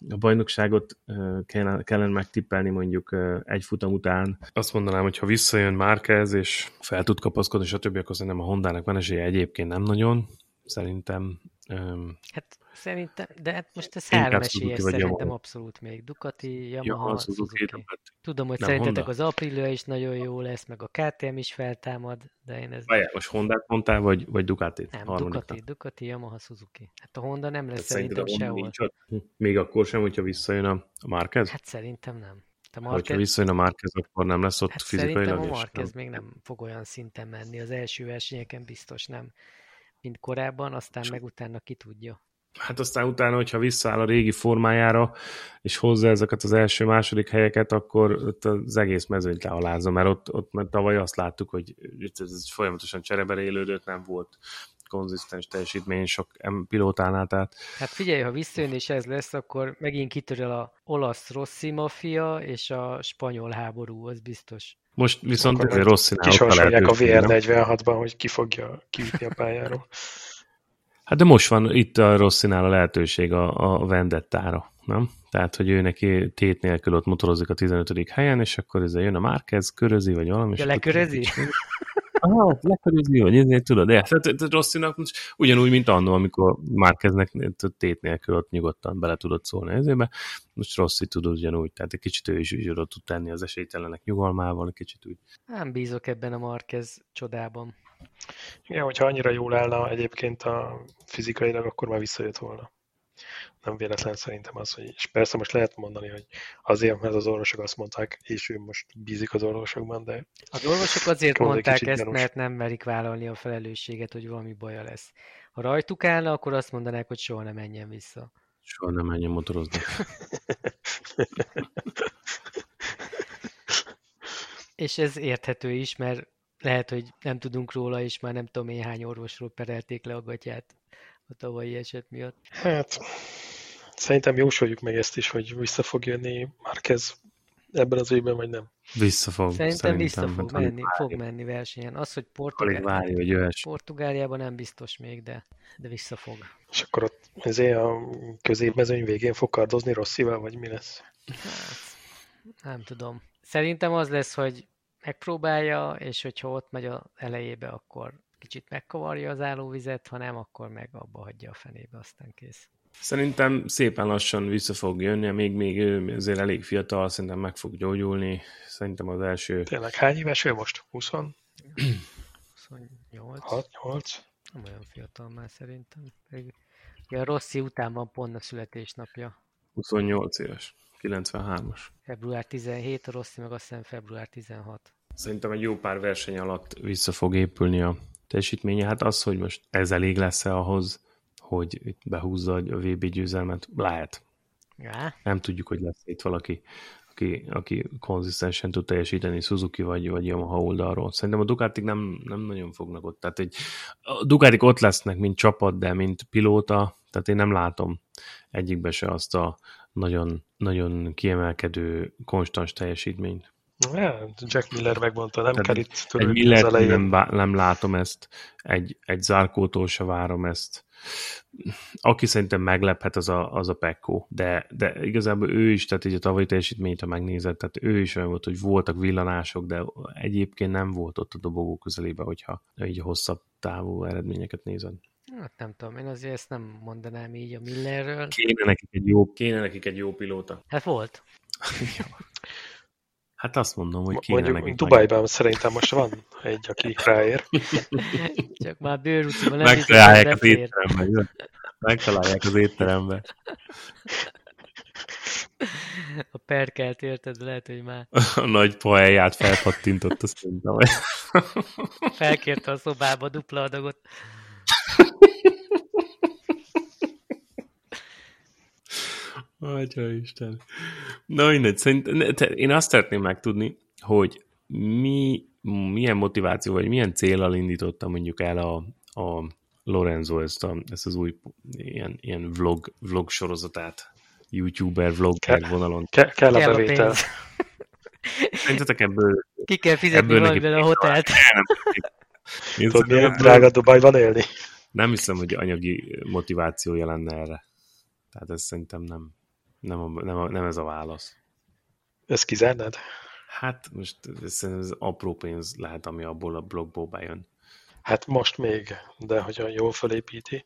a bajnokságot kellene, kellene megtippelni mondjuk egy futam után. Azt mondanám, hogy ha visszajön Márquez, és fel tud kapaszkodni, stb., akkor szerintem a Hondának van esélye egyébként nem nagyon. Szerintem Um, hát szerintem, de hát most ez három esélyes szerintem Yamaha. abszolút még. Ducati, Yamaha, ja, Suzuki. Suzuki. Tudom, hogy nem, szerintetek Honda. az Aprilia is nagyon jó lesz, meg a KTM is feltámad, de én ez... Vajjá, most Honda mondtál, vagy, vagy Ducati? Nem, Ducati, Ducati, Yamaha, Suzuki. Hát a Honda nem lesz hát szerintem sehol. Nincs ott. Még akkor sem, hogyha visszajön a, Marquez? Hát szerintem nem. A Marquez... Ha visszajön a Marquez, akkor nem lesz ott hát fizikailag Szerintem a Marquez még nem fog olyan szinten menni. Az első versenyeken biztos nem, mint korábban, aztán meg utána ki tudja. Hát aztán utána, hogyha visszaáll a régi formájára, és hozza ezeket az első-második helyeket, akkor ott az egész mezőnyt lealázza, mert ott, ott mert tavaly azt láttuk, hogy ez folyamatosan csereberélődött, nem volt konzisztens teljesítmény sok pilótánál, tehát... Hát figyelj, ha visszajön és ez lesz, akkor megint kitöröl a olasz Rossi mafia és a spanyol háború, az biztos. Most viszont akkor Rossi Kisorsolják a VR46-ban, hogy ki fogja kiütni a pályáról. Hát de most van itt a Rosszinál a lehetőség a, a vendettára, nem? Tehát, hogy ő neki tét nélkül ott motorozik a 15. helyen, és akkor ezzel jön a Márkez, körözi, vagy valami. Ja, lekörözi? Aha, lekörözi, vagy ezért tudod. De, tehát Rosszinak ugyanúgy, mint annó, amikor Márkeznek tét nélkül ott nyugodtan bele tudott szólni ezébe. Most Rossi tudod ugyanúgy, tehát egy kicsit ő is úgy tud tenni az esélytelenek nyugalmával, egy kicsit úgy. Nem bízok ebben a Márkez csodában. Igen, hogyha annyira jól állna egyébként a fizikailag, akkor már visszajött volna. Nem véletlen szerintem az, hogy, és persze most lehet mondani, hogy azért, mert az orvosok azt mondták, és ő most bízik az orvosokban, de... Az orvosok azért mondták ezt, gyanús. mert nem merik vállalni a felelősséget, hogy valami baja lesz. Ha rajtuk állna, akkor azt mondanák, hogy soha nem menjen vissza. Soha nem menjen motorozni. és ez érthető is, mert lehet, hogy nem tudunk róla, és már nem tudom én hány orvosról perelték le a gatyát a tavalyi eset miatt. Hát, szerintem jósoljuk meg ezt is, hogy vissza fog jönni Márquez ebben az évben, vagy nem. Vissza fog. Szerintem, szerintem vissza fog menni, fog menni versenyen. Az, hogy Portugál... Portugáliában nem biztos még, de, de vissza fog. És akkor ott ezért a középmezőny végén fog kardozni Rosszival, vagy mi lesz? Hát, nem tudom. Szerintem az lesz, hogy megpróbálja, és hogyha ott megy az elejébe, akkor kicsit megkavarja az állóvizet, ha nem, akkor meg abba hagyja a fenébe, aztán kész. Szerintem szépen lassan vissza fog jönni, még, még ő azért elég fiatal, szerintem meg fog gyógyulni. Szerintem az első... Tényleg hány éves ő most? 20? 28. 6, 8? Nem olyan fiatal már szerintem. Ugye a Rossi után van pont a születésnapja. 28 éves. 93-as. Február 17, a Rossi meg azt hiszem február 16. Szerintem egy jó pár verseny alatt vissza fog épülni a teljesítménye. Hát az, hogy most ez elég lesz-e ahhoz, hogy itt behúzza a VB győzelmet, lehet. Ja. Nem tudjuk, hogy lesz itt valaki, aki, aki konzisztensen tud teljesíteni Suzuki vagy, vagy Yamaha oldalról. Szerintem a Ducatik nem, nem nagyon fognak ott. Tehát egy, a Ducatik ott lesznek, mint csapat, de mint pilóta, tehát én nem látom egyikbe se azt a nagyon, nagyon kiemelkedő, konstans teljesítményt. Ja, Jack Miller megmondta, nem Tehát kell itt Egy Miller nem, nem látom ezt, egy, egy Zárkótól se várom ezt. Aki szerintem meglephet, az a, az a Pekko, de, de igazából ő is, tehát így a tavalyi teljesítményt, ha megnézed, tehát ő is olyan volt, hogy voltak villanások, de egyébként nem volt ott a dobogó közelébe, hogyha így hosszabb távú eredményeket nézed. Hát nem tudom, én azért ezt nem mondanám így a Millerről. Kéne nekik egy jó, kéne nekik egy jó pilóta. Hát volt. hát azt mondom, hogy kéne Mondjuk nekik Dubajban majd. szerintem most van egy, aki ráér. Csak már bőrúciban nem Megtalálják az étteremben. Megtalálják az étteremben. A perkelt érted, lehet, hogy már... A nagy poelját felpattintott, azt mondtam. Felkérte a szobába dupla adagot. Atya Isten. Na mindegy, szerint, én azt szeretném megtudni, hogy mi, milyen motiváció, vagy milyen célral indította mondjuk el a, a Lorenzo ezt, a, ezt az új ilyen, ilyen vlog, vlog sorozatát, youtuber, vlogger Ke, vonalon. Ke, kell a bevétel. A Szerintetek ebből... Ki kell fizetni valamivel a hotelt. Tudod, milyen drága Dubajban élni? Nem hiszem, hogy anyagi motivációja lenne erre. Tehát ez szerintem nem, nem, a, nem, a, nem ez a válasz. Ezt kizárnád? Hát most szerintem ez apró pénz lehet, ami abból a blogból bejön. Hát most még, de hogyha jól felépíti.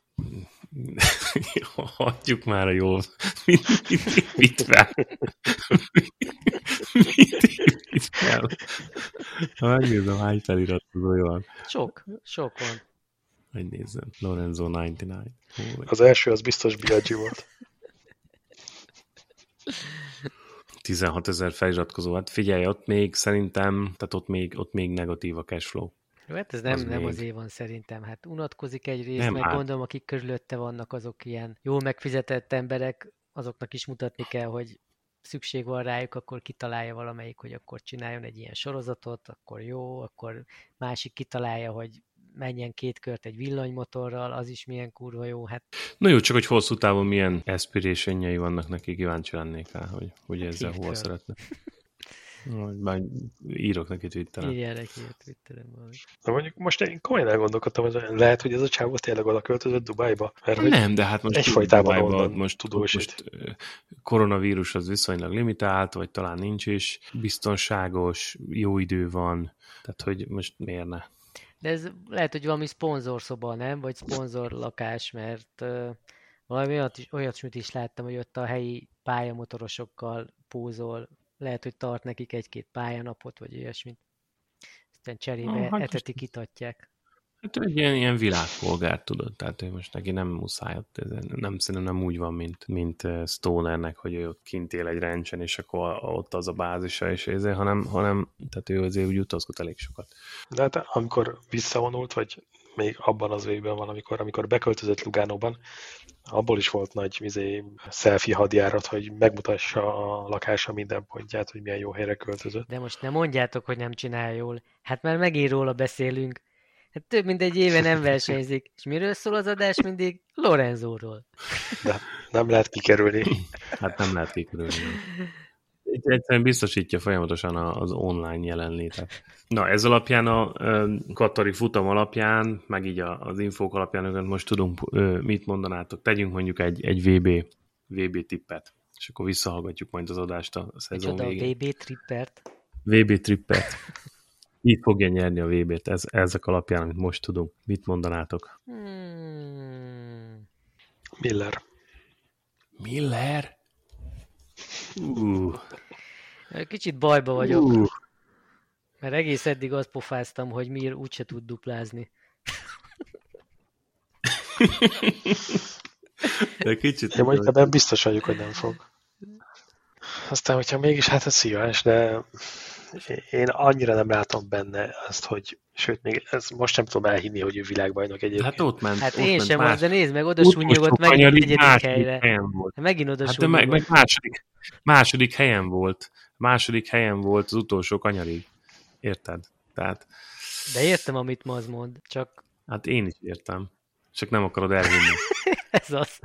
Hagyjuk már a jó. Mit, mit, mit fel? Mit, mit fel? Ha megnézem, hány feliratkozója van. Sok, sok van. Hogy nézzem. Lorenzo 99. Hú, az első az biztos Biaggi volt. 16 ezer feliratkozó. Hát figyelj, ott még szerintem, tehát ott még, ott még negatív a cashflow. Jó, hát ez nem, az, nem még... azért van szerintem. Hát unatkozik egy rész, nem, meg hát... gondolom, akik körülötte vannak, azok ilyen jól megfizetett emberek, azoknak is mutatni kell, hogy szükség van rájuk, akkor kitalálja valamelyik, hogy akkor csináljon egy ilyen sorozatot, akkor jó, akkor másik kitalálja, hogy menjen két kört egy villanymotorral, az is milyen kurva jó. Hát... Na jó, csak hogy hosszú távon milyen aspirationjai vannak neki, kíváncsi lennék rá, hogy, hogy hát ezzel hova szeretne. Már írok neki Twitteren. Írjál neki a Twitteren valami. Na mondjuk most én komolyan elgondolkodtam, hogy lehet, hogy ez a csávó tényleg oda költözött Dubájba. Mert nem, de hát most egyfajtában onnan most tudós. Most koronavírus az viszonylag limitált, vagy talán nincs is, biztonságos, jó idő van, tehát hogy most miért ne? De ez lehet, hogy valami szponzorszoba, nem? Vagy szponzor lakás, mert uh, valami olyat is, olyat is láttam, hogy ott a helyi pályamotorosokkal pózol, lehet, hogy tart nekik egy-két pályanapot, vagy ilyesmit. Aztán cserébe ah, hát etetik, itatják. Hát egy ilyen, ilyen világpolgár, tudod, tehát ő most neki nem muszáj, ez nem, szerintem nem úgy van, mint, mint Stonernek, hogy ő ott kint él egy rencsen, és akkor ott az a bázisa, és ezért, hanem, hanem tehát ő azért úgy utazgat elég sokat. De hát amikor visszavonult, vagy még abban az évben van, amikor, amikor beköltözött Lugánóban, abból is volt nagy vizé, selfie hadjárat, hogy megmutassa a lakása minden pontját, hogy milyen jó helyre költözött. De most nem mondjátok, hogy nem csinálja jól. Hát már megint róla beszélünk. Hát több mint egy éve nem versenyzik. És miről szól az adás mindig? Lorenzóról. De nem lehet kikerülni. Hát nem lehet kikerülni. Egyszerűen biztosítja folyamatosan az online jelenlétet. Na, ez alapján a Katari futam alapján, meg így az infók alapján, most tudunk, mit mondanátok. Tegyünk mondjuk egy, egy VB, VB tippet, és akkor visszahallgatjuk majd az adást a szezon Micsoda, végén. VB trippert? VB trippet. Így fogja nyerni a VB-t, ez, ezek alapján, amit most tudunk. Mit mondanátok? Hmm. Miller. Miller? Uh. Kicsit bajba vagyok. Uh. Mert egész eddig azt pofáztam, hogy Mir úgyse tud duplázni. De kicsit... Én mondjuk ebben biztos vagyok, hogy nem fog. Aztán, hogyha mégis, hát ez szívás, de én annyira nem látom benne azt, hogy sőt, még ez most sem tudom elhinni, hogy ő világbajnok egyébként. Hát ott ment. Hát ott én ment sem, más... de nézd meg, oda súnyogott meg negyedik helyre. Helyen volt. Hát megint oda hát meg, meg második, második helyen volt. Második helyen volt az utolsó kanyarig. Érted? Tehát... De értem, amit ma az mond, csak... Hát én is értem. Csak nem akarod elhinni. Ez az.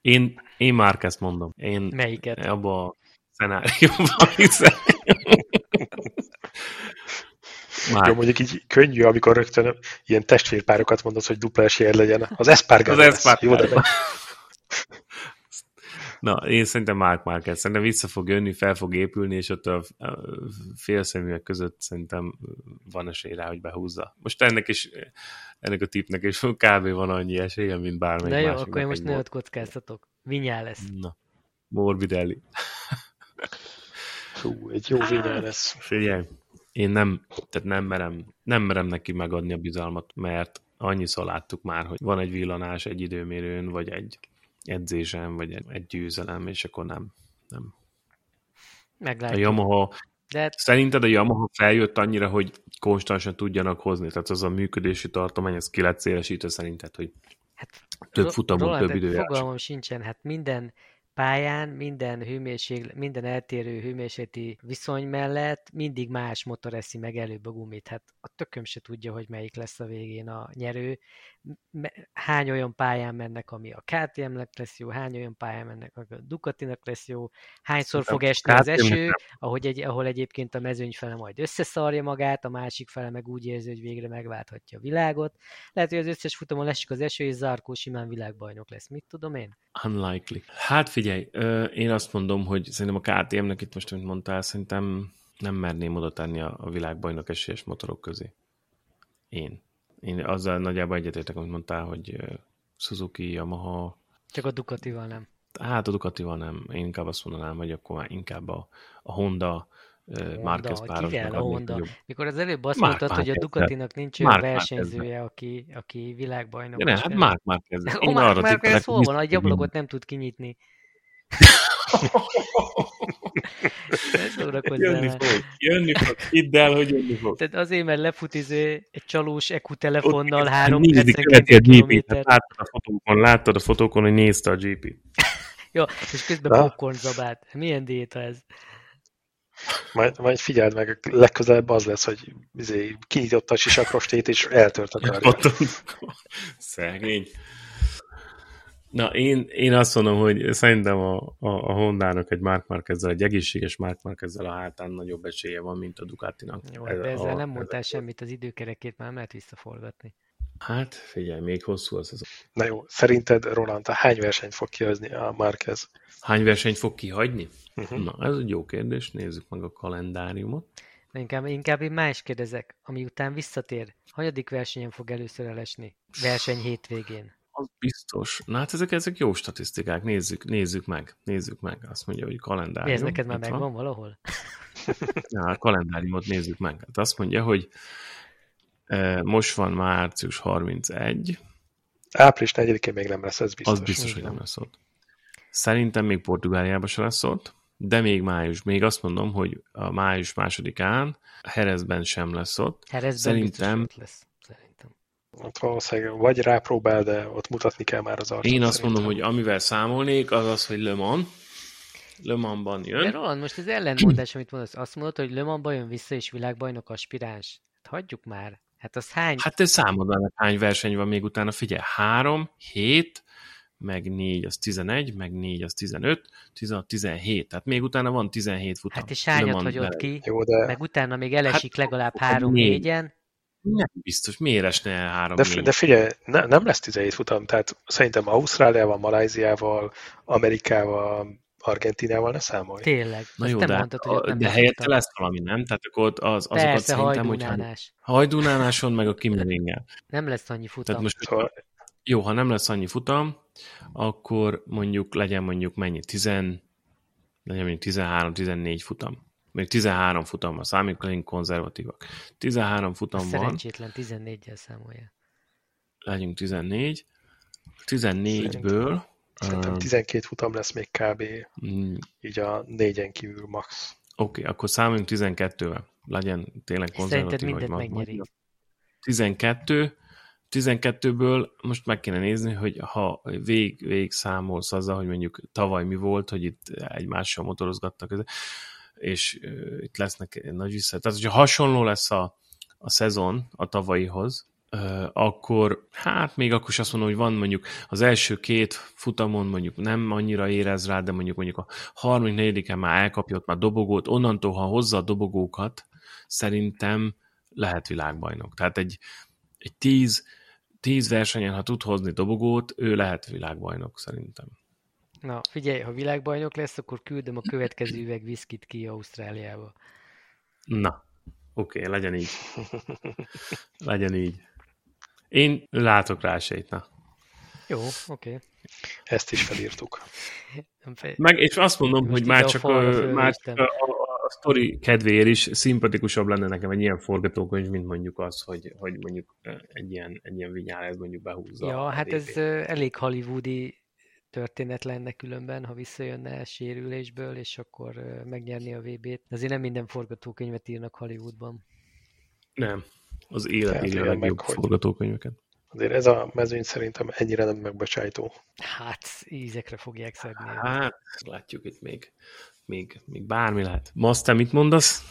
Én, én már ezt mondom. Én Melyiket? Abba szenárióban hiszem. Már. Jó, mondjuk így könnyű, amikor rögtön ilyen testvérpárokat mondasz, hogy dupla esélyed legyen. Az Espargaro Az Espargaro. Jó, de Na, én szerintem Mark Marquez. Szerintem vissza fog jönni, fel fog épülni, és ott a félszeműek között szerintem van esély rá, hogy behúzza. Most ennek is, ennek a tipnek is kb. van annyi esélye, mint bármelyik De jó, akkor én most ne kockáztatok. Vinyá lesz. Na, Morbidelli. Hú, egy jó vinyá lesz. Figyelj, én nem, tehát nem merem, nem merem neki megadni a bizalmat, mert annyiszor láttuk már, hogy van egy villanás egy időmérőn, vagy egy edzésem, vagy egy, egy győzelem, és akkor nem. nem. Meglátjuk. A Yamaha, de... Szerinted a Yamaha feljött annyira, hogy konstansan tudjanak hozni? Tehát az a működési tartomány, ez ki lett szélesítve szerinted, hogy hát, több futamon, több időjárás? Fogalmam sincsen, hát minden pályán minden hőmérség, minden eltérő hőmérsékleti viszony mellett mindig más motor eszi meg előbb a gumit. Hát a tököm se tudja, hogy melyik lesz a végén a nyerő. Hány olyan pályán mennek, ami a KTM-nek lesz jó, hány olyan pályán mennek, ami a Ducatinak lesz jó, hányszor fog esni az eső, ahogy egy, ahol egyébként a mezőny fele majd összeszarja magát, a másik fele meg úgy érzi, hogy végre megválthatja a világot. Lehet, hogy az összes futamon lesik az eső, és Zarkó simán világbajnok lesz. Mit tudom én? Unlikely. Hát figyelj, én azt mondom, hogy szerintem a KTM-nek itt most, amit mondtál, szerintem nem merném oda tenni a, a világbajnok esélyes motorok közé. Én. Én azzal nagyjából egyetértek, amit mondtál, hogy Suzuki, Yamaha... Csak a Ducatival nem. Hát a Ducatival nem. Én inkább azt mondanám, hogy akkor már inkább a, a Honda, Márquez párosnak a Honda? Jobb. Mikor az előbb azt Mark mondtad, hogy a Ducatinak nincs olyan versenyzője, aki, aki világbajnok. Ne, hát Mark Márquez. Ó, Mark Márquez hol van? Egy ablakot nem tud kinyitni. jönni fog, jönni fog, hidd el, hogy jönni fog. Tehát azért, mert lefutiző egy csalós EQ telefonnal Ott, három percenként egy kilométer. Láttad a fotókon, láttad a fotókon, hogy nézte a GP. Jó, és közben popcorn zabát. Milyen diéta ez? Majd, majd figyeld meg, legközelebb az lesz, hogy izé, kinyitotta a sisakrostét, és eltört a karja. Szegény. Na, én, én azt mondom, hogy szerintem a, a, a Hondának egy Mark Marquezzel, egy egészséges Mark Marquezzel a hátán nagyobb esélye van, mint a Ducatinak. Jó, ez, de ezzel a, nem mondtál ez semmit, az időkerekét már lehet visszaforgatni. Hát, figyelj, még hosszú az az. Na jó, szerinted Roland, hány versenyt fog kihozni a Marquez? Hány versenyt fog kihagyni? Uh-huh. Na, ez egy jó kérdés, nézzük meg a kalendáriumot. Na, inkább, inkább én más kérdezek, ami után visszatér. Hanyadik versenyen fog először elesni? Verseny hétvégén. Az biztos. Na hát ezek, ezek jó statisztikák, nézzük, nézzük meg, nézzük meg. Azt mondja, hogy kalendárium. Ez neked már megvan van valahol? Ja, a kalendáriumot nézzük meg. Hát azt mondja, hogy e, most van március 31. Április 4-én még nem lesz, ez biztos. Az biztos, hogy nem lesz ott. Szerintem még Portugáliában se lesz ott, de még május. Még azt mondom, hogy a május másodikán Herezben sem lesz ott. Herezben Szerintem... ott lesz. Szerintem. Ott valószínűleg vagy rápróbál, de ott mutatni kell már az arcot. Én azt szerintem. mondom, hogy amivel számolnék, az az, hogy Le Mans. Le Mansban jön. De Roland, most az ellentmondás, amit mondasz, azt mondod, hogy Le Mansban jön vissza, és világbajnok aspiráns. Hát hagyjuk már. Hát az hány? Hát te számod hány verseny van még utána. Figyelj, három, hét, meg 4 az 11, meg 4 az 15, 16, 17. Tehát még utána van 17 futam. Hát és hányat hagyott ki, Jó, de... meg utána még elesik hát, legalább 3-4-en. Nem biztos, miért esne 3 de, de figyelj, ne, nem lesz 17 futam, tehát szerintem Ausztráliával, Maláziával, Amerikával, Argentinával ne számolj. Tényleg. Na jó, de, mondtad, hogy a, de helyette futam. lesz valami, nem? Tehát akkor az, azokat Persze, szerintem, hogy hajdunánáson, meg a Kimmeringel. Nem lesz annyi futam. Tehát most, szóval... Jó, ha nem lesz annyi futam, akkor mondjuk legyen mondjuk mennyi, 10, legyen mondjuk 13-14 futam. Még 13 futam van, számít, legyünk konzervatívak. 13 futam van. Szerencsétlen 14-jel számolja. Legyünk 14. 14-ből... Szerintem 12 futam lesz még kb. Mm. Így a négyen kívül max. Oké, okay, akkor számoljunk 12-vel. Legyen tényleg konzervatív. Szerinted mindent megnyeri. 12, 12-ből most meg kéne nézni, hogy ha vég, vég számolsz azzal, hogy mondjuk tavaly mi volt, hogy itt egymással motorozgattak, és itt lesznek nagy vissza. Tehát, hogyha hasonló lesz a, a szezon a tavalyihoz, akkor hát még akkor is azt mondom, hogy van mondjuk az első két futamon mondjuk nem annyira érez rá, de mondjuk mondjuk a harmadik, negyediken már elkapja ott már dobogót, onnantól, ha hozza a dobogókat, szerintem lehet világbajnok. Tehát egy, egy tíz tíz versenyen, ha tud hozni dobogót, ő lehet világbajnok szerintem. Na, figyelj, ha világbajnok lesz, akkor küldöm a következő üveg viszkit ki Ausztráliába. Na, oké, okay, legyen így. legyen így. Én látok rá esélyt, na. Jó, oké. Okay. Ezt is felírtuk. Meg, és azt mondom, Most hogy már csak, a, már csak a, a sztori kedvéért is szimpatikusabb lenne nekem egy ilyen forgatókönyv, mint mondjuk az, hogy, hogy mondjuk egy ilyen, egy ilyen vinyál ez mondjuk behúzza. Ja, hát ez elég hollywoodi történet lenne különben, ha visszajönne sérülésből, és akkor megnyerni a VB-t. Azért nem minden forgatókönyvet írnak Hollywoodban. Nem. Az élet írja a legjobb meg, forgatókönyveket. Azért ez a mezőny szerintem ennyire nem megbocsájtó. Hát, ízekre fogják szedni. Hát, látjuk itt még még, még bármi lehet. Most te mit mondasz?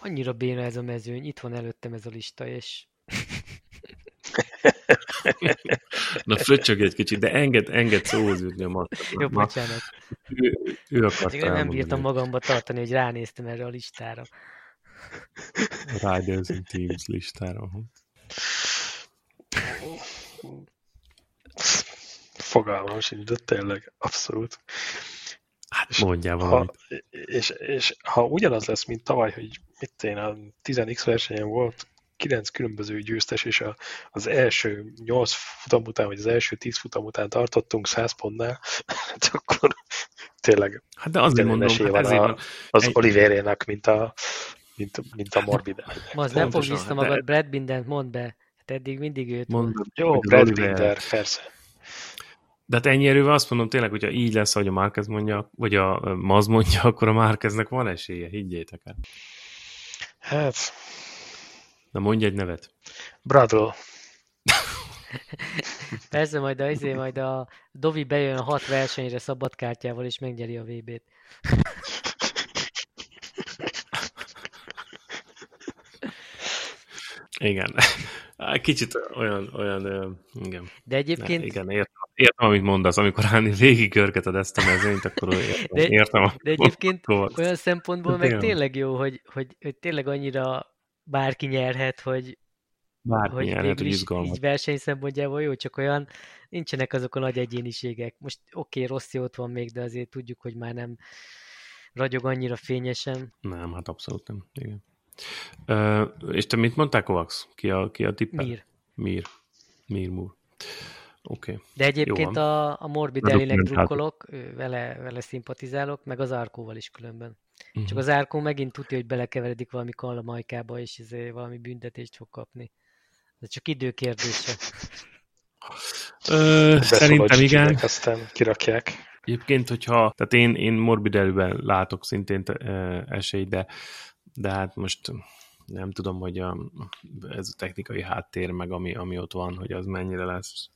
Annyira béna ez a mezőny, itt van előttem ez a lista, és... Na fröccsög egy kicsit, de enged, enged szóhoz jutni a Masztnak. Jó, bocsánat. Ő, ő akart Igen, nem bírtam magamba tartani, hogy ránéztem erre a listára. Riders and Teams listára. Fogalmam sincs, de tényleg, abszolút. Hát Mondjál valamit. Ha, és, és ha ugyanaz lesz, mint tavaly, hogy mit én a 10x versenyen volt 9 különböző győztes, és a, az első 8 futam után, vagy az első 10 futam után tartottunk 100 pontnál, hát akkor tényleg hát de azért mondom, hát van a, az egy... Olivérének, mint a, mint, mint a Morbid. Ma az nem fog vissza magad, de... Brad Bindent mond be. Hát eddig mindig őt mond. Jó, Brad Binder, persze. De hát ennyi erővel azt mondom tényleg, hogyha így lesz, ahogy a Márquez mondja, vagy a Maz mondja, akkor a Márqueznek van esélye, higgyétek el. Hát... Na mondj egy nevet. Bradl. Persze, majd a, izé, majd a Dovi bejön a hat versenyre szabadkártyával, és megnyeri a VB-t. Igen. Kicsit olyan, olyan, igen. De egyébként... Ne, igen, értem, értem, amit mondasz, amikor állni végig görgeted ezt a mezőnyt, akkor értem. De, értem de egyébként olyan szempontból meg tényleg jó, hogy, hogy, hogy tényleg annyira bárki nyerhet, hogy, bárki hogy nyerhet, hogy izgalmat. Így verseny szempontjából jó, csak olyan nincsenek azok a nagy egyéniségek. Most oké, okay, Rossi ott van még, de azért tudjuk, hogy már nem ragyog annyira fényesen. Nem, hát abszolút nem. Igen. Uh, és te mit mondtál, Kovacs? Ki a, ki a tippel? Mir. Mir. Mir Moore. Oké. Okay. De egyébként a, a Morbidellinek drukkolok, vele, vele szimpatizálok, meg az Arkóval is különben. Uh-huh. Csak az Árkó megint tudja, hogy belekeveredik valami majkába, és ezért valami büntetést fog kapni. Ez csak idő kérdése. Ö, szerintem igen. Aztán kirakják. Egyébként, hogyha, tehát én, én Morbidelliben látok szintén esélyt, de de hát most nem tudom, hogy a, ez a technikai háttér, meg ami, ami ott van, hogy az mennyire lesz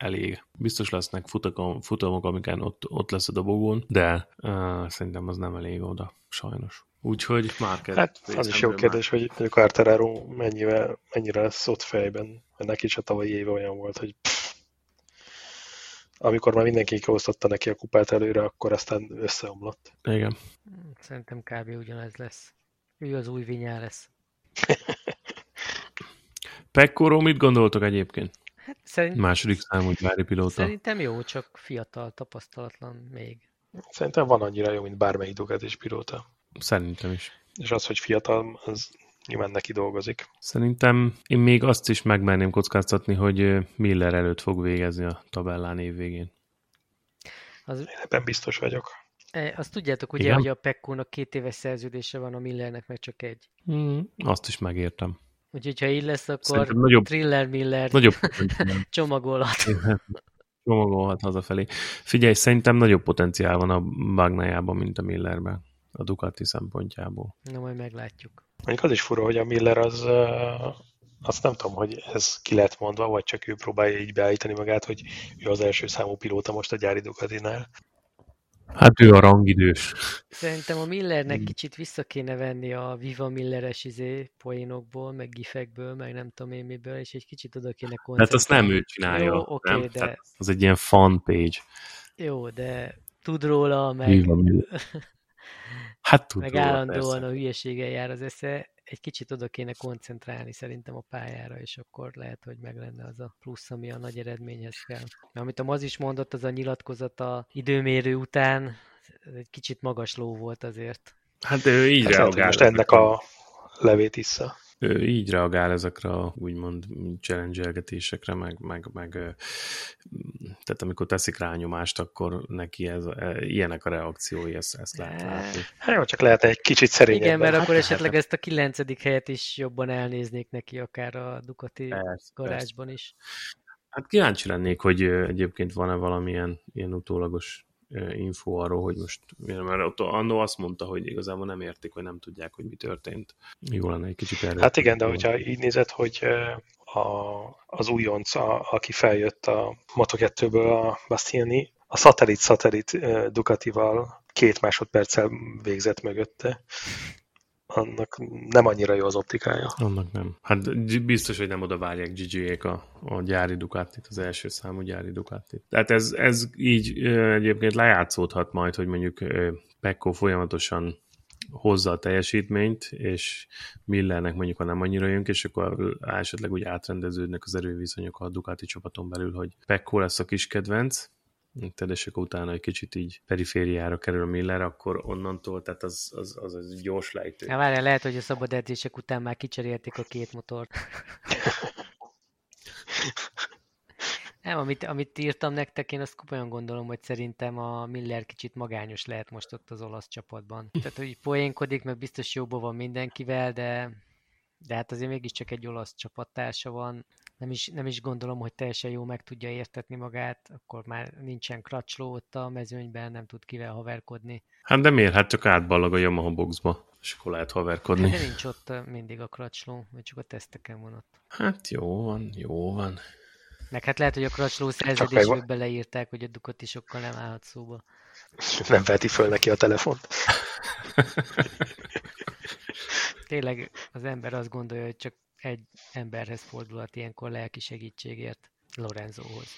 elég. Biztos lesznek futakon, futamok, amiken ott, ott lesz a dobogón, de uh, szerintem az nem elég oda, sajnos. Úgyhogy már kell. Hát az is jó kérdés, már... hogy mondjuk Arteraro mennyire, mennyire lesz ott fejben, mert neki is a tavalyi éve olyan volt, hogy pff, amikor már mindenki kiosztotta neki a kupát előre, akkor aztán összeomlott. Igen. Szerintem kb. ugyanez lesz. Ő az új vinyá lesz. Pekkoró mit gondoltok egyébként? Hát szerint... Második számú gyári pilóta. Szerintem jó, csak fiatal, tapasztalatlan még. Szerintem van annyira jó, mint bármelyik is pilóta. Szerintem is. És az, hogy fiatal, az nyilván neki dolgozik. Szerintem én még azt is megmerném kockáztatni, hogy Miller előtt fog végezni a tabellán évvégén. Az... Én ebben biztos vagyok. E, azt tudjátok ugye, Igen? hogy a Pekkónak két éves szerződése van, a Millernek meg csak egy. Mm, azt is megértem. Úgyhogy ha így lesz, akkor nagyobb, Thriller Miller nagyobb csomagolhat. csomagolhat hazafelé. Figyelj, szerintem nagyobb potenciál van a Bagnájában, mint a Millerben, a Ducati szempontjából. Na, majd meglátjuk. Mondjuk az is fura, hogy a Miller az, azt nem tudom, hogy ez ki lett mondva, vagy csak ő próbálja így beállítani magát, hogy ő az első számú pilóta most a gyári Ducatinál. Hát ő a rangidős. Szerintem a Millernek kicsit vissza kéne venni a Viva Milleres izé poénokból, meg gifekből, meg nem tudom én miből, és egy kicsit oda kéne koncentrálni. Hát azt nem ő csinálja, Jó, okay, nem? De... az egy ilyen fan page. Jó, de tud róla, meg... Viva Miller. Hát tud meg róla, állandóan persze. a hülyeséggel jár az esze, egy kicsit oda kéne koncentrálni szerintem a pályára, és akkor lehet, hogy meg lenne az a plusz, ami a nagy eredményhez kell. Amit a Maz is mondott, az a nyilatkozat a időmérő után, ez egy kicsit magas ló volt azért. Hát ő így hát reagál. Most ennek a levét vissza ő így reagál ezekre a úgymond challenge meg, meg, meg tehát amikor teszik rá nyomást, akkor neki ez, e, ilyenek a reakciói, ezt, ezt lehet látni. Hát jó, csak lehet egy kicsit szerényebben. Igen, mert hát, akkor esetleg ezt a kilencedik helyet is jobban elnéznék neki, akár a Ducati persze, garázsban persze. is. Hát kíváncsi lennék, hogy egyébként van-e valamilyen ilyen utólagos info arról, hogy most, mert ott annó azt mondta, hogy igazából nem értik, vagy nem tudják, hogy mi történt. Jó lenne egy kicsit erről. Hát igen, de hogyha így nézed, hogy a, az újonc, a, aki feljött a Moto2-ből, a Bastiani, a szatellit-szatellit Ducatival két másodperccel végzett mögötte annak nem annyira jó az optikája. Annak nem. Hát biztos, hogy nem oda várják gg a, a gyári Ducatit, az első számú gyári Ducatit. Tehát ez, ez így egyébként lejátszódhat majd, hogy mondjuk Pekko folyamatosan hozza a teljesítményt, és Millernek mondjuk, ha nem annyira jön, és akkor esetleg úgy átrendeződnek az erőviszonyok a Ducati csapaton belül, hogy Pekko lesz a kis kedvenc, és akkor utána egy kicsit így perifériára kerül a Miller, akkor onnantól, tehát az, az, az, az gyors lejtő. Ja, várjál, lehet, hogy a szabad edzések után már kicserélték a két motort. Nem, amit, amit írtam nektek, én azt komolyan gondolom, hogy szerintem a Miller kicsit magányos lehet most ott az olasz csapatban. Tehát, hogy poénkodik, meg biztos jóban van mindenkivel, de, de hát azért mégiscsak egy olasz csapattársa van. Nem is, nem is gondolom, hogy teljesen jó meg tudja értetni magát, akkor már nincsen kracsló ott a mezőnyben, nem tud kivel haverkodni. Hát de miért? Hát csak átballag a Yamaha boxba, és akkor lehet haverkodni. De nincs ott mindig a kracsló, vagy csak a teszteken van ott. Hát jó van, jó van. Meg hát lehet, hogy a Crutchlow szerződésbe beleírták, hogy a Ducati sokkal nem állhat szóba. Nem veti föl neki a telefont. Tényleg az ember azt gondolja, hogy csak egy emberhez fordulhat ilyenkor lelki segítségért, Lorenzohoz.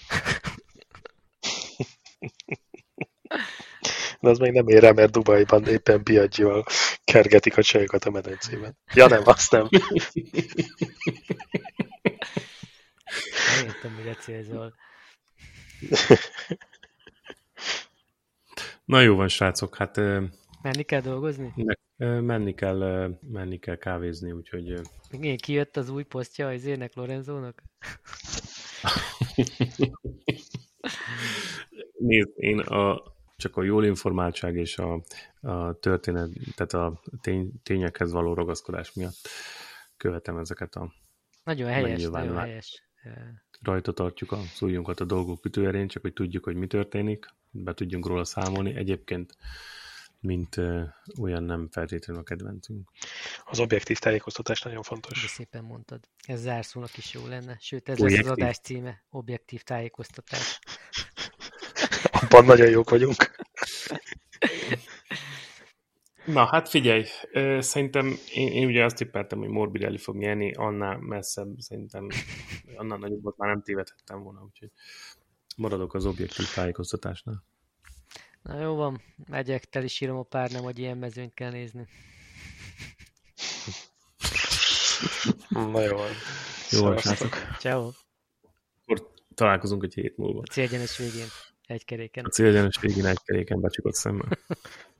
De az még nem ér el, mert Dubajban éppen Biaggival kergetik a csajokat a medencében. Ja nem, azt nem. Nem értem, mire célzol. Na jó van, srácok, hát... Menni kell dolgozni? Menni kell, menni kell kávézni, úgyhogy... Igen, kijött az új posztja az ének Lorenzónak? Nézd, én a, csak a jól informáltság és a, a történet, tehát a tény, tényekhez való ragaszkodás miatt követem ezeket a Nagyon helyes, nagyon helyes rajta tartjuk a szújunkat a dolgok ütőerén, csak hogy tudjuk, hogy mi történik, be tudjunk róla számolni. Egyébként mint uh, olyan nem feltétlenül a kedvencünk. Az objektív tájékoztatás nagyon fontos. De szépen mondtad. Ez zárszónak is jó lenne. Sőt, ez objektív. lesz az adás címe. Objektív tájékoztatás. Abban nagyon jók vagyunk. Na, hát figyelj, szerintem én, én ugye azt tippeltem, hogy Morbidelli fog nyerni, annál messzebb szerintem, annál nagyobbat már nem tévedhettem volna, úgyhogy maradok az objektív tájékoztatásnál. Na jó van, megyek, tel is írom a pár nem, hogy ilyen mezőnyt kell nézni. Na jó van. Jó van, Ciao. Akkor találkozunk egy hét múlva. A célgyenes végén, egy keréken. A célgyenes végén egy keréken becsukott szemmel.